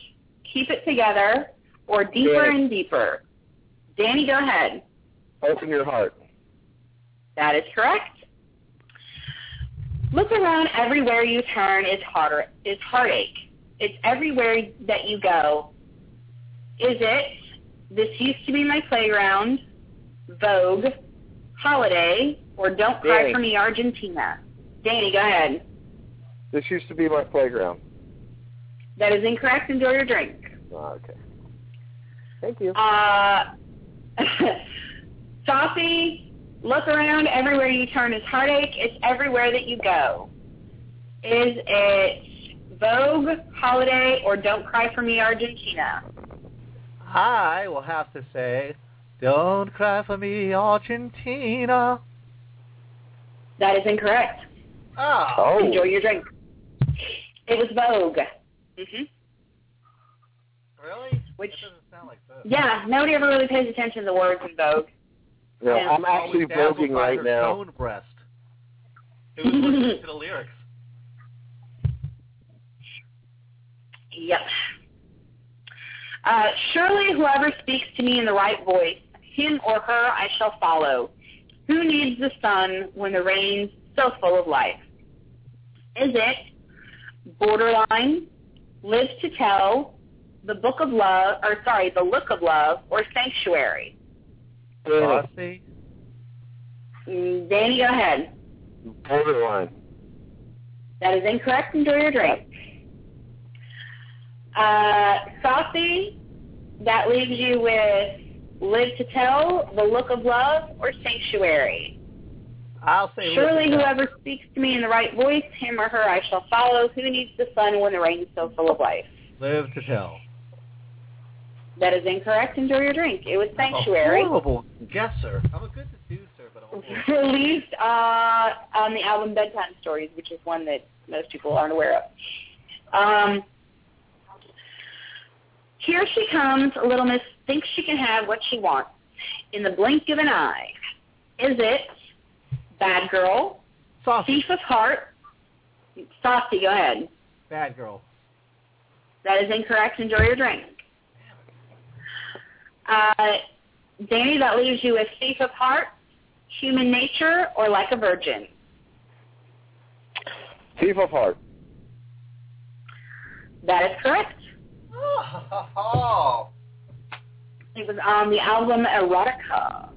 keep it together, or deeper Danny. and deeper? Danny, go ahead. Open your heart. That is correct. Look around everywhere you turn is heart is heartache. It's everywhere that you go. Is it this used to be my playground, Vogue, Holiday, or Don't Cry Danny. for Me Argentina? Danny, go ahead. This used to be my playground. That is incorrect. Enjoy your drink. Oh, okay. Thank you. Uh, Saucy, look around. Everywhere you turn is heartache. It's everywhere that you go. Is it Vogue, Holiday, or Don't Cry for Me, Argentina? I will have to say, Don't cry for me, Argentina. That is incorrect. Oh. Oh. Enjoy your drink. It was Vogue. hmm Really? Which- That doesn't sound like Vogue. Yeah, nobody ever really pays attention to the words in Vogue. No, Yeah. I'm actually Always voguing right now. Toned breast. Who was listening to the lyrics? Yep. Uh, surely whoever speaks to me in the right voice, him or her I shall follow. Who needs the sun when the rain's so full of life? Is it borderline, live to tell, the book of love, or sorry, the look of love, or sanctuary? Saucy? Mm, Danny, go ahead. borderline. That is incorrect. Enjoy your drink. Uh, Saucy, that leaves you with Live to Tell, The Look of Love, or Sanctuary. I'll say Surely Live to Tell. whoever speaks to me in the right voice, him or her I shall follow. Who needs the sun when the rain is so full of life? Live to tell. That is incorrect. Enjoy your drink. It was I'm a Sanctuary. horrible guesser. I'm a good deducer, but I'm a. Released uh, on the album Bedtime Stories, which is one that most people aren't aware of. Um, here she comes. Little Miss thinks she can have what she wants in the blink of an eye. Is it Bad Girl, Saucy. Thief of Heart? Saucy, go ahead. Bad girl. That is incorrect. Enjoy your drink. Uh, Danny, that leaves you with Thief of Heart, Human Nature, or Like a Virgin. Thief of heart. That is correct. Oh. It was on the album Erotica.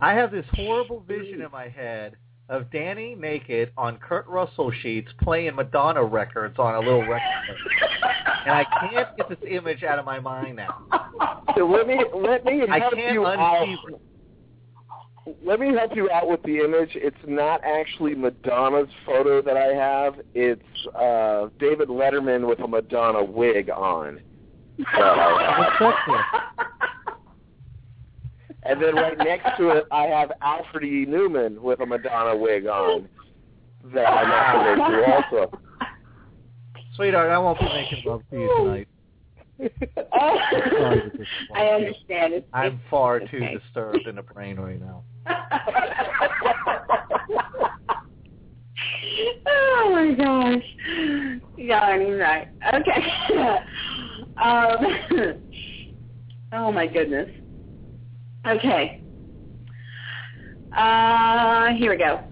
I have this horrible vision in my head of Danny naked on Kurt Russell sheets playing Madonna records on a little record player. And I can't get this image out of my mind now. So let me let me I help can't you out. it. Let me help you out with the image. It's not actually Madonna's photo that I have. It's uh David Letterman with a Madonna wig on. What's up here? And then right next to it, I have Alfred E. Neuman with a Madonna wig on that I masturbate to also. Sweetheart, I won't be making love to you tonight. I understand. It's, I'm it's, far too okay. disturbed in the brain right now. oh my gosh. Yeah, you're right. Okay. um, oh my goodness. Okay. Uh, here we go.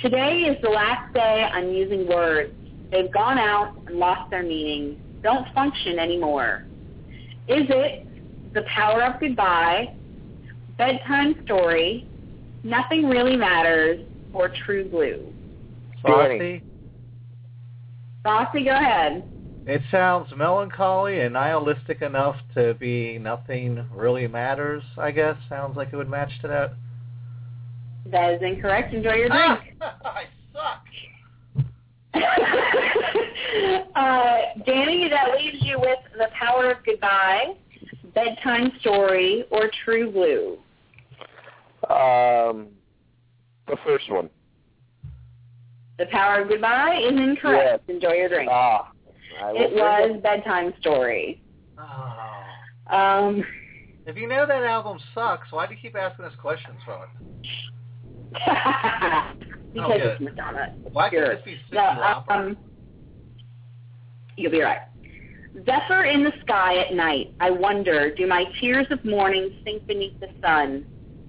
Today is the last day I'm using words. They've gone out and lost their meaning. Don't function anymore. Is it the power of goodbye, bedtime story, nothing really matters, or true blue? Saucy. Saucy, go ahead. It sounds melancholy and nihilistic enough to be nothing really matters, I guess. Sounds like it would match to that. That is incorrect. Enjoy your drink. I suck. uh, Danny, that leaves you with The Power of Goodbye, Bedtime Story, or True Blue. Um, the first one. The Power of Goodbye is incorrect. Enjoy your drink. Ah, I will it drink was Bedtime Story. Oh. Um, If you know that album sucks, why do you keep asking us questions from it? because Okay. it's Madonna. Why Sure. can't this be Cyndi No, um, you'll be right. Zephyr in the sky at night. I wonder, do my tears of mourning sink beneath the sun?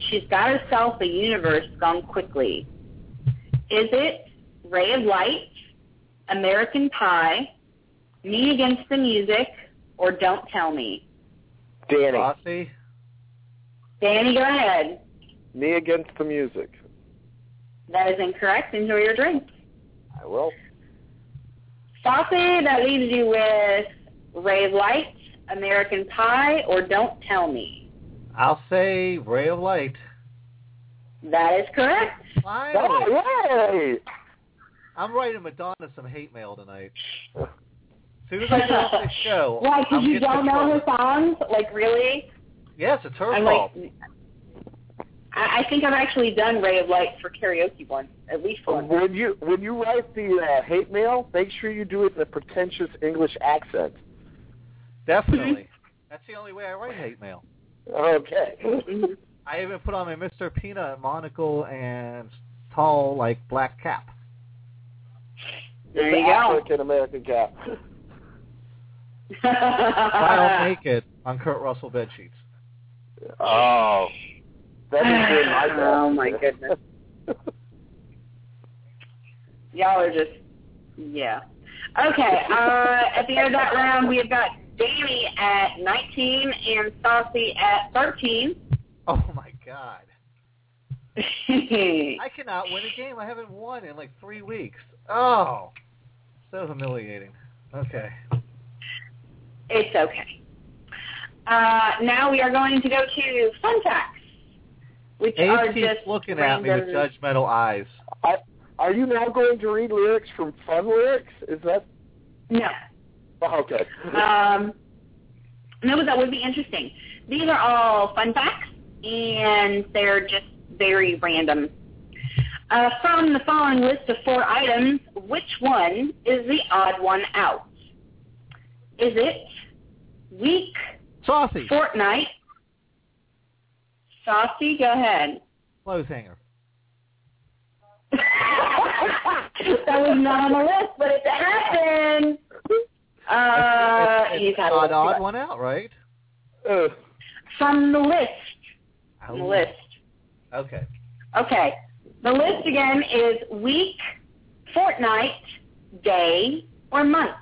She's got herself a universe gone quickly. Is it Ray of Light, American Pie, Me Against the Music, or Don't Tell Me? Danny. Saucy? Danny, go ahead. Me against the music. That is incorrect. Enjoy your drink. I will. Saucy, that leaves you with Ray of Light, American Pie, or Don't Tell Me. I'll say Ray of Light. That is correct. Finally. Oh, yay! I'm writing Madonna some hate mail tonight. As soon as I get off this show, Why, because you don't know her songs? Like, really? Yes, it's her I'm fault. like, I, I think I've actually done Ray of Light for karaoke once, at least once. When you when you write the uh, hate mail, make sure you do it in a pretentious English accent. Definitely. That's the only way I write hate mail. Okay. I even put on my Mr. Peanut monocle and tall, like, black cap. There you The go. African American cap. While naked on Kurt Russell bed sheets. Oh, that is good. My Oh, my goodness. Y'all are just, yeah. Okay, uh, at the end of that round, we have got Danny at 19 and Saucy at 13. Oh, my God. I cannot win a game. I haven't won in, like, three weeks. Oh. So humiliating. Okay. Okay. Uh, now we are going to go to fun facts, which are Ace just keeps looking at me with judgmental eyes. Are you now going to read lyrics from fun lyrics? Is that No. oh, okay? Um, no, but that would be interesting. These are all fun facts, and they're just very random. Uh, from the following list of four items, which one is the odd one out? Is it week, Saucy. fortnight? Saucy, go ahead. Clothes hanger. that was not on the list, but it happened. Uh, it's, he's it's had a odd, odd one out, right? Uh, From the list. From the Oh, list. Okay. Okay. The list again is week, fortnight, day, or month.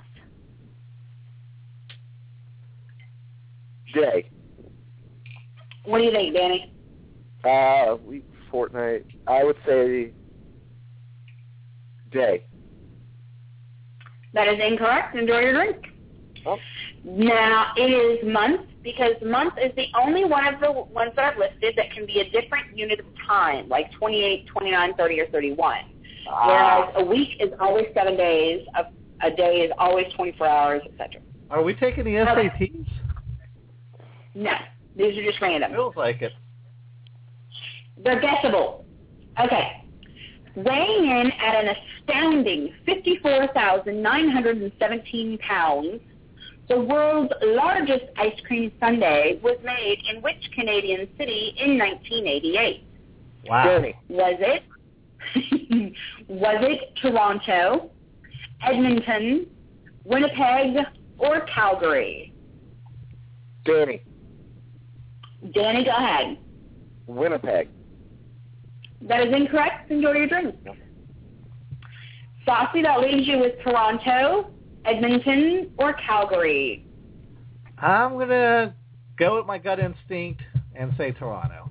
Day. What do you think, Danny? Uh, week, fortnight. I would say day. That is incorrect. Enjoy your drink. Oh. Now, it is month because month is the only one of the ones that I've listed that can be a different unit of time, like 28, 29, 30, or 31. Whereas a week is always seven days, a, a day is always 24 hours, etc. Are we taking the Okay. SATs? No, these are just random. Feels like it. They're guessable. Okay. Weighing in at an astounding 54,917 pounds, the world's largest ice cream sundae was made in which Canadian city in 1988? Wow. Danny. Was it Was it Toronto, Edmonton, Winnipeg, or Calgary? Danny, Danny, go ahead. Winnipeg. That is incorrect. Enjoy your drink. Saucy, that leaves you with Toronto, Edmonton, or Calgary. I'm gonna go with my gut instinct and say Toronto.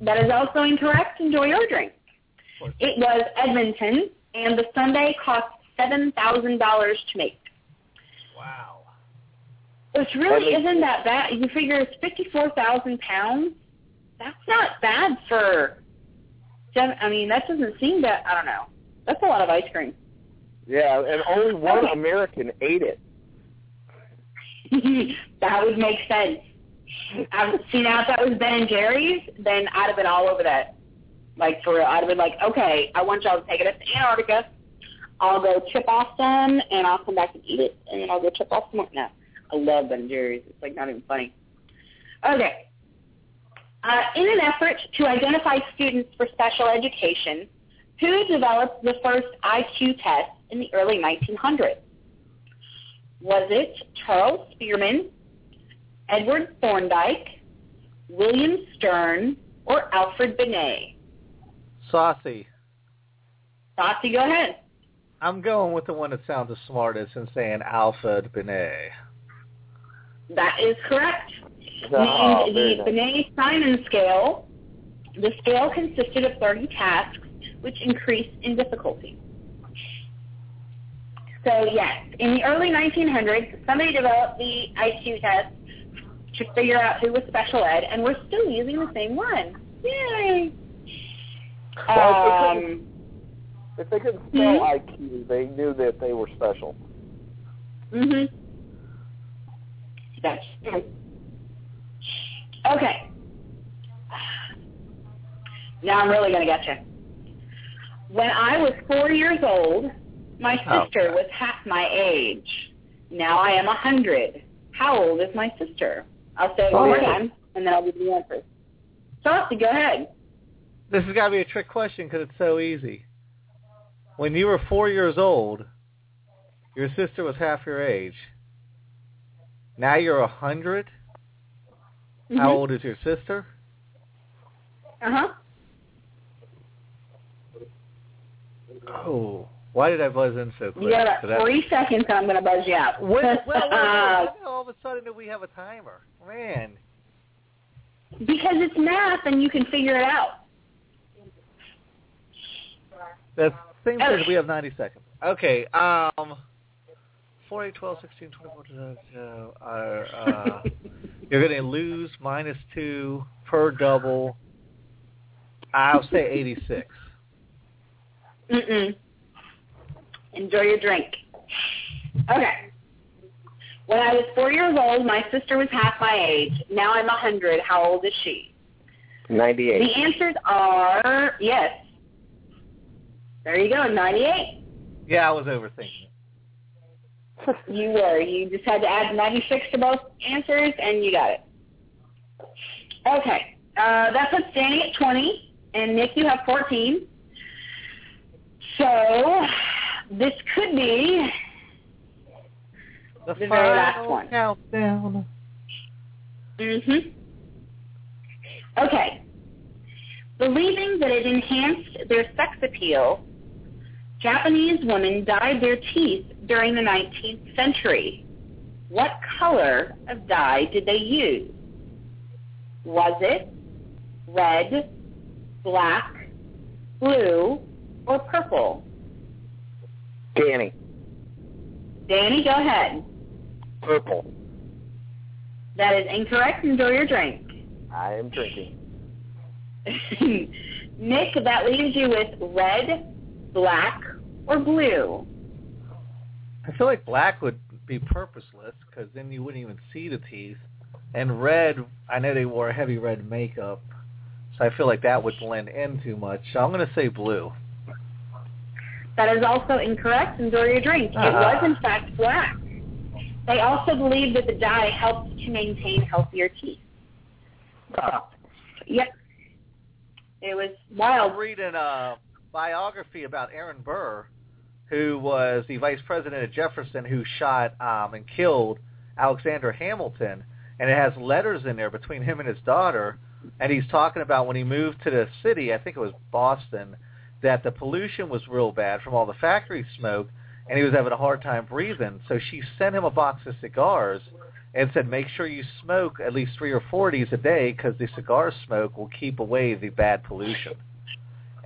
That is also incorrect. Enjoy your drink. It was Edmonton, and the sundae cost seven thousand dollars to make. Wow. Which really Edmonton. isn't that bad. You figure it's fifty-four thousand pounds. That's not bad for. I mean, that doesn't seem that. I don't know. That's a lot of ice cream. Yeah, and only one Okay. American ate it. that would make sense. Um, see now, if that was Ben and Jerry's, then I'd have been all over that. Like for real, I'd have been like, okay, I want y'all to take it up to Antarctica. I'll go chip off some, and I'll come back and eat it, and then I'll go chip off some more. No, I love Ben and Jerry's. It's like not even funny. Okay. Uh, in an effort to identify students for special education, who developed the first IQ test in the early 1900s? Was it Charles Spearman, Edward Thorndike, William Stern, or Alfred Binet? Saucy. Saucy, go ahead. I'm going with the one that sounds the smartest and saying Alfred Binet. That is correct. Oh, Named the. Binet-Simon scale, the scale consisted of 30 tasks, which increased in difficulty. So yes, in the early 1900s, somebody developed the IQ test to figure out who was special ed, and we're still using the same one. Yay! Well, if they Um, If they couldn't spell Mhm. IQ, they knew that they were special. Mhm. That's. Okay. Now I'm really gonna get you. When I was four years old, my Oh, sister God. was half my age. Now I am a hundred. How old is my sister? I'll say it one more Oh. time, and then I'll give you the answer. Saucy, go ahead. This has got to be a trick question because it's so easy. When you were four years old, your sister was half your age. Now you're a 100 How old is your sister? Uh huh. Oh, why did I buzz in so quick? You got So about that- three seconds, I'm gonna buzz you out. Well, all of a sudden do we have a timer? Man, Because it's math and you can figure it out. that thing says Okay. we have 90 seconds. Okay, um, 4, 8, 12, 16, 24, uh, uh, you're going to lose minus 2 per double. I'll say 86. Mm-mm. Enjoy your drink. Okay. When I was four years old, my sister was half my age. Now I'm a hundred. How old is she? 98. The answers are yes. There you go, 98. Yeah, I was overthinking. You were. You just had to add 96 to both answers, and you got it. Okay. Uh, that puts Danny at 20, and Nick, you have 14. So this could be The, The very last one. countdown. Mhm. Okay. Believing that it enhanced their sex appeal, Japanese women dyed their teeth during the 19th century. What color of dye did they use? Was it red, black, blue, or purple? Danny. Danny, go ahead. Purple. That is incorrect. Enjoy your drink. I am drinking. Nick, that leaves you with red, black, or blue. I feel like black would be purposeless because then you wouldn't even see the teeth. And red, I know they wore heavy red makeup, so I feel like that would blend in too much. So I'm going to say blue. That is also incorrect. Enjoy your drink. It Ah. was, in fact, black. They also believe that the dye helps to maintain healthier teeth. Yep. It was I'm wild. reading uh, biography about Aaron Burr, who was the vice president of Jefferson who shot um, and killed Alexander Hamilton, and it has letters in there between him and his daughter, and he's talking about when he moved to the city, I think it was Boston, that the pollution was real bad from all the factory smoke, and he was having a hard time breathing. So she sent him a box of cigars and said, make sure you smoke at least three or four of these a day because the cigar smoke will keep away the bad pollution.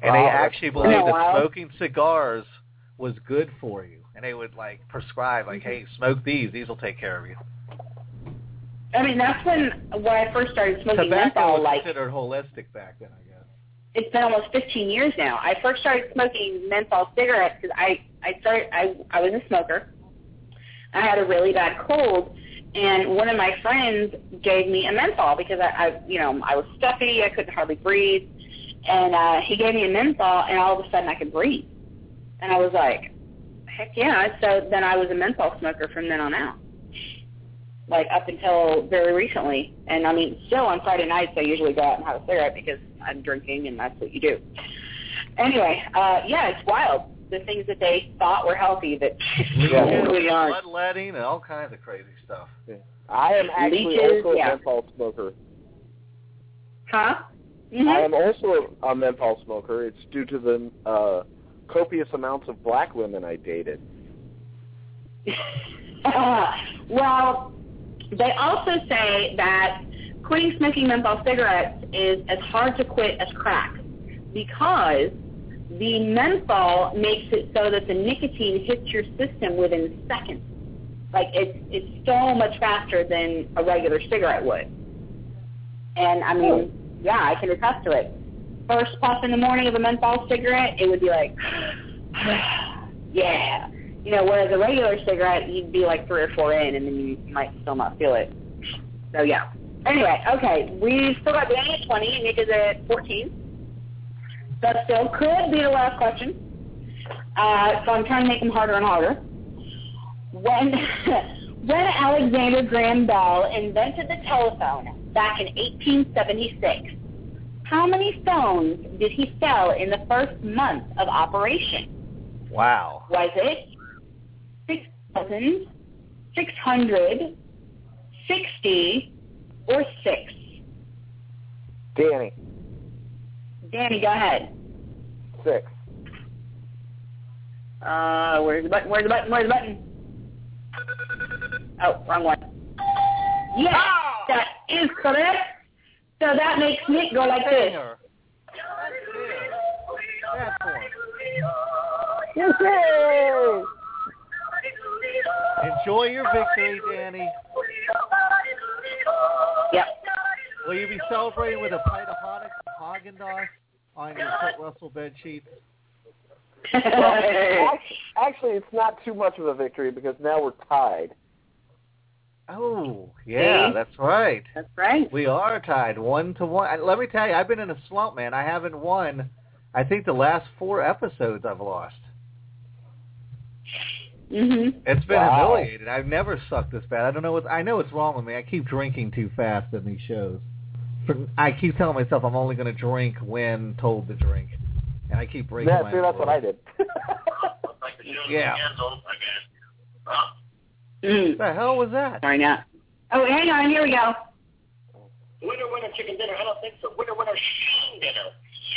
And they actually that's believed that smoking cigars was good for you. And they would like prescribe, like, hey, smoke these. These will take care of you. I mean, that's when when I first started smoking Tobacco menthol. was Like considered holistic back then, I guess. it's been almost 15 years now. I first started smoking menthol cigarettes because I I started I I was a smoker. I had a really bad cold, and one of my friends gave me a menthol because I, I you know I was stuffy, I couldn't hardly breathe, and uh, he gave me a menthol, and all of a sudden I could breathe, and I was like, heck yeah! So then I was a menthol smoker from then on out. Like up until very recently, and I mean, still on Friday nights I usually go out and have a cigarette because I'm drinking, and that's what you do. Anyway, uh, yeah, it's wild. The things that they thought were healthy that Yeah. really aren't. Bloodletting and all kinds of crazy stuff. I am actually Leeches, also a menthol smoker. Huh? hmm I am also a menthol smoker. It's due to the uh, copious amounts of black women I dated. Uh, well, they also say that quitting smoking menthol cigarettes is as hard to quit as crack because the menthol makes it so that the nicotine hits your system within seconds. Like it's it's so much faster than a regular cigarette would. And I mean, yeah, I can attest to it. First puff in the morning of a menthol cigarette, it would be like, yeah. You know, whereas a regular cigarette, you'd be like three or four in, and then you might still not feel it. So yeah. Anyway, okay, we still got Danny at 20, and Nick is at 14. That still could be the last question. Uh, so I'm trying to make them harder and harder. When when Alexander Graham Bell invented the telephone back in 1876, how many phones did he sell in the first month of operation? Wow. Was it six thousand, six hundred, sixty, or six? Danny, Danny, go ahead. six. Uh, where's the button? Where's the button? Where's the button? Oh, wrong one. Yes, that is correct. So that makes Nick go like this. Singer. That's one. Yay! Enjoy your victory, Danny. Yep. Will you be celebrating with a pint of Haagen Dazs on your Kurt Russell bed sheets? Well, act- actually, it's not too much of a victory because now we're tied. Oh, yeah, See? that's right. That's right. We are tied one to one. And Let me tell you, I've been in a slump, man. I haven't won. I think the last four episodes I've lost. Mhm. It's been Wow. humiliating. I've never sucked this bad. I don't know what I know what's wrong with me. I keep drinking too fast in these shows. I keep telling myself I'm only going to drink when told to drink, and I keep breaking Yeah, my see, that's what. I did. Yeah. Mm. What the hell was that? Sorry, now. Oh, hang on. Here we go. Winner, winner, chicken dinner. I don't think so. Winner, winner, sheen dinner.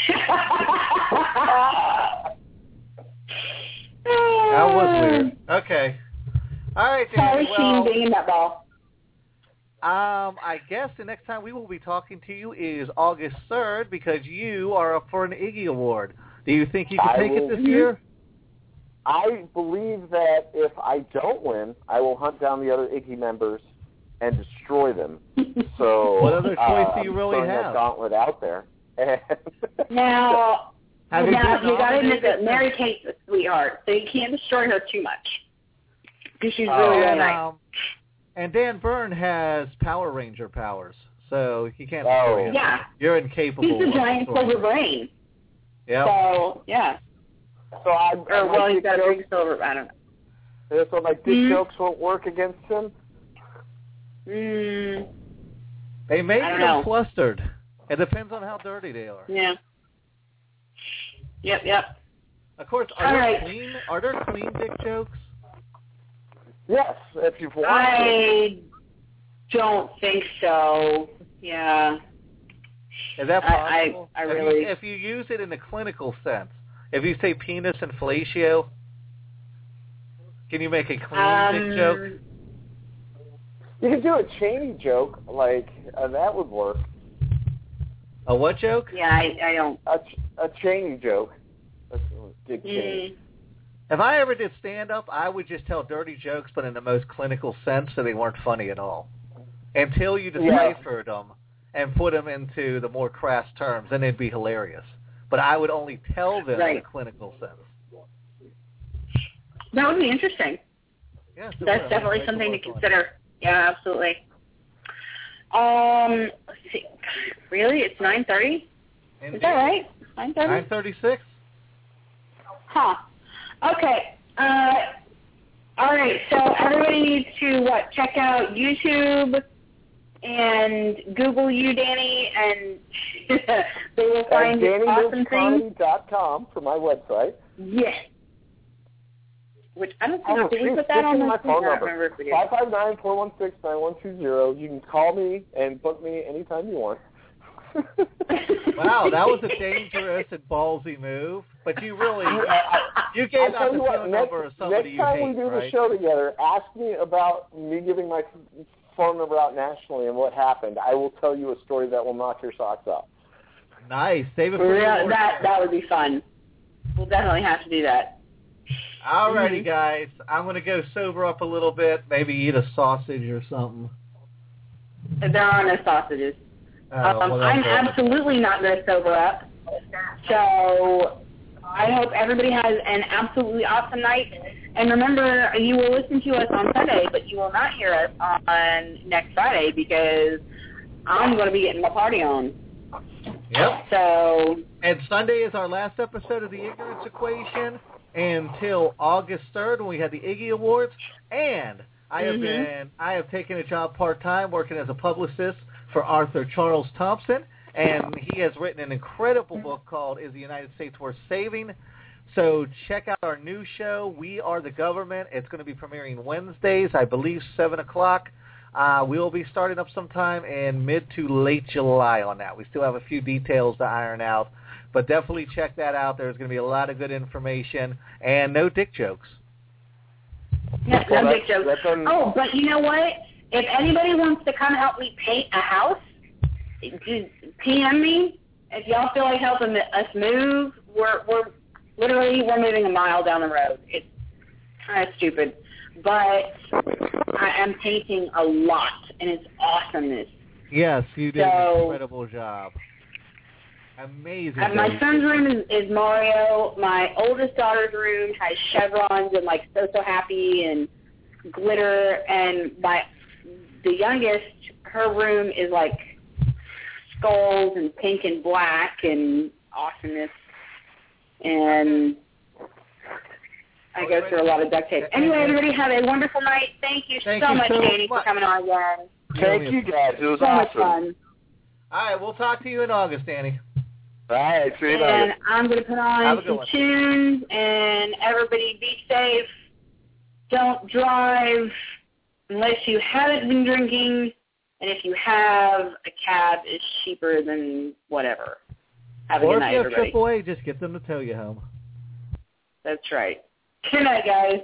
That was weird. Okay. All right, Sorry, Danny. Sheen being in that ball. um, I guess the next time we will be talking to you is August third because you are up for an Iggy Award. Do you think you can I take it this year? I believe that if I don't win, I will hunt down the other Iggy members and destroy them. So What other choice uh, do you I'm really throwing that gauntlet out there. And Now, Have you now been you got to admit that Mary Kate's a sweetheart, so you can't destroy her too much. Because she's Oh, really, really and, nice. um, and Dan Byrne has Power Ranger powers, so he can't Oh. destroy him. Yeah. You're incapable. He's a giant destroying silver brain. Yeah. So, yeah. So I, Or, my well, he's dick got a jokes, big silver, I don't know. so my dick Mhm. jokes won't work against him. Mm, They may I don't get know. flustered. It depends on how dirty they are. yeah. Yep, yep. Of course, are All there right. clean? Are there clean dick jokes? Yes, if you've watched it. I don't think so. Yeah. Is that I- I- possible? I If really- you, if you use it in a clinical sense, if you say penis inflatio, can you make a clean Um, dick joke? You could do a Cheney joke, like uh, that would work. A what joke? Yeah, I, I don't. A, Ch- a Cheney joke. That's Dick Cheney. Mm, If I ever did stand up, I would just tell dirty jokes, but in the most clinical sense, so they weren't funny at all. Until you Yeah. deciphered them and put them into the more crass terms, then they'd be hilarious. But I would only tell them in a clinical sense. that would be interesting. Yeah, so That's definitely something to consider. Yeah, absolutely. Um, let's see. Really, it's nine thirty. Is that right? Nine thirty. 936? Huh. Okay. Uh, all right. So everybody needs to what? Check out YouTube and Google you, Danny, and they will find And awesome things. com for my website. Yes. Which I don't Oh, think did we put that on listen the to my phone I don't number. remember if we did. Five five nine four one six nine one two zero. You can call me and book me anytime you want. Wow, that was a dangerous and ballsy move. But you really, uh, you gave tell out the you what, phone next, number of somebody next you time we do the show together, ask me about me giving my phone number out nationally and what happened. I will tell you a story that will knock your socks off. Nice. Save it for the Yeah, that that would be fun. We'll definitely have to do that. Alrighty, guys. I'm going to go sober up a little bit. Maybe eat a sausage or something. There are no sausages. Uh, um, what I'm else? absolutely not going to sober up. So I hope everybody has an absolutely awesome night. And remember, you will listen to us on Sunday, but you will not hear us on next Friday because I'm going to be getting my party on. Yep. So And Sunday is our last episode of the Ignorance Equation until August 3rd when we had the Iggy Awards. And I have Mhm. been, I have taken a job part-time working as a publicist for Arthur Charles Thompson. And he has written an incredible book called Is the United States Worth Saving? So check out our new show, We Are the Government. It's going to be premiering Wednesdays, I believe, 7 o'clock. Uh, we'll be starting up sometime in mid to late July on that. We still have a few details to iron out, but definitely check that out. There's going to be a lot of good information and no dick jokes. no, Well, no that's- big jokes. Oh, but you know what? If anybody wants to come help me paint a house, PM me. If y'all feel like helping us move, we're we're literally we're moving a mile down the road. It's kind of stupid, but I am painting a lot, and it's awesomeness. Yes, you did an incredible job. Amazing. Uh, my son's room is, is Mario. My oldest daughter's room has chevrons and like so so happy and glitter, and my the youngest her room is like skulls and pink and black and awesomeness. And I go through a lot of duct tape. Anyway, everybody have a wonderful night. Thank you Thank so you much, so Danny, for much. coming on again. Thank you guys. It was So much awesome. fun. All right, we'll talk to you in August, Danny. All right, see you and later. I'm going to put on some one. tunes, and everybody be safe. Don't drive unless you haven't been drinking, and if you have, a cab is cheaper than whatever. Have a or good if night, you have everybody. AAA, just get them to tow you home. That's right. Good night, guys.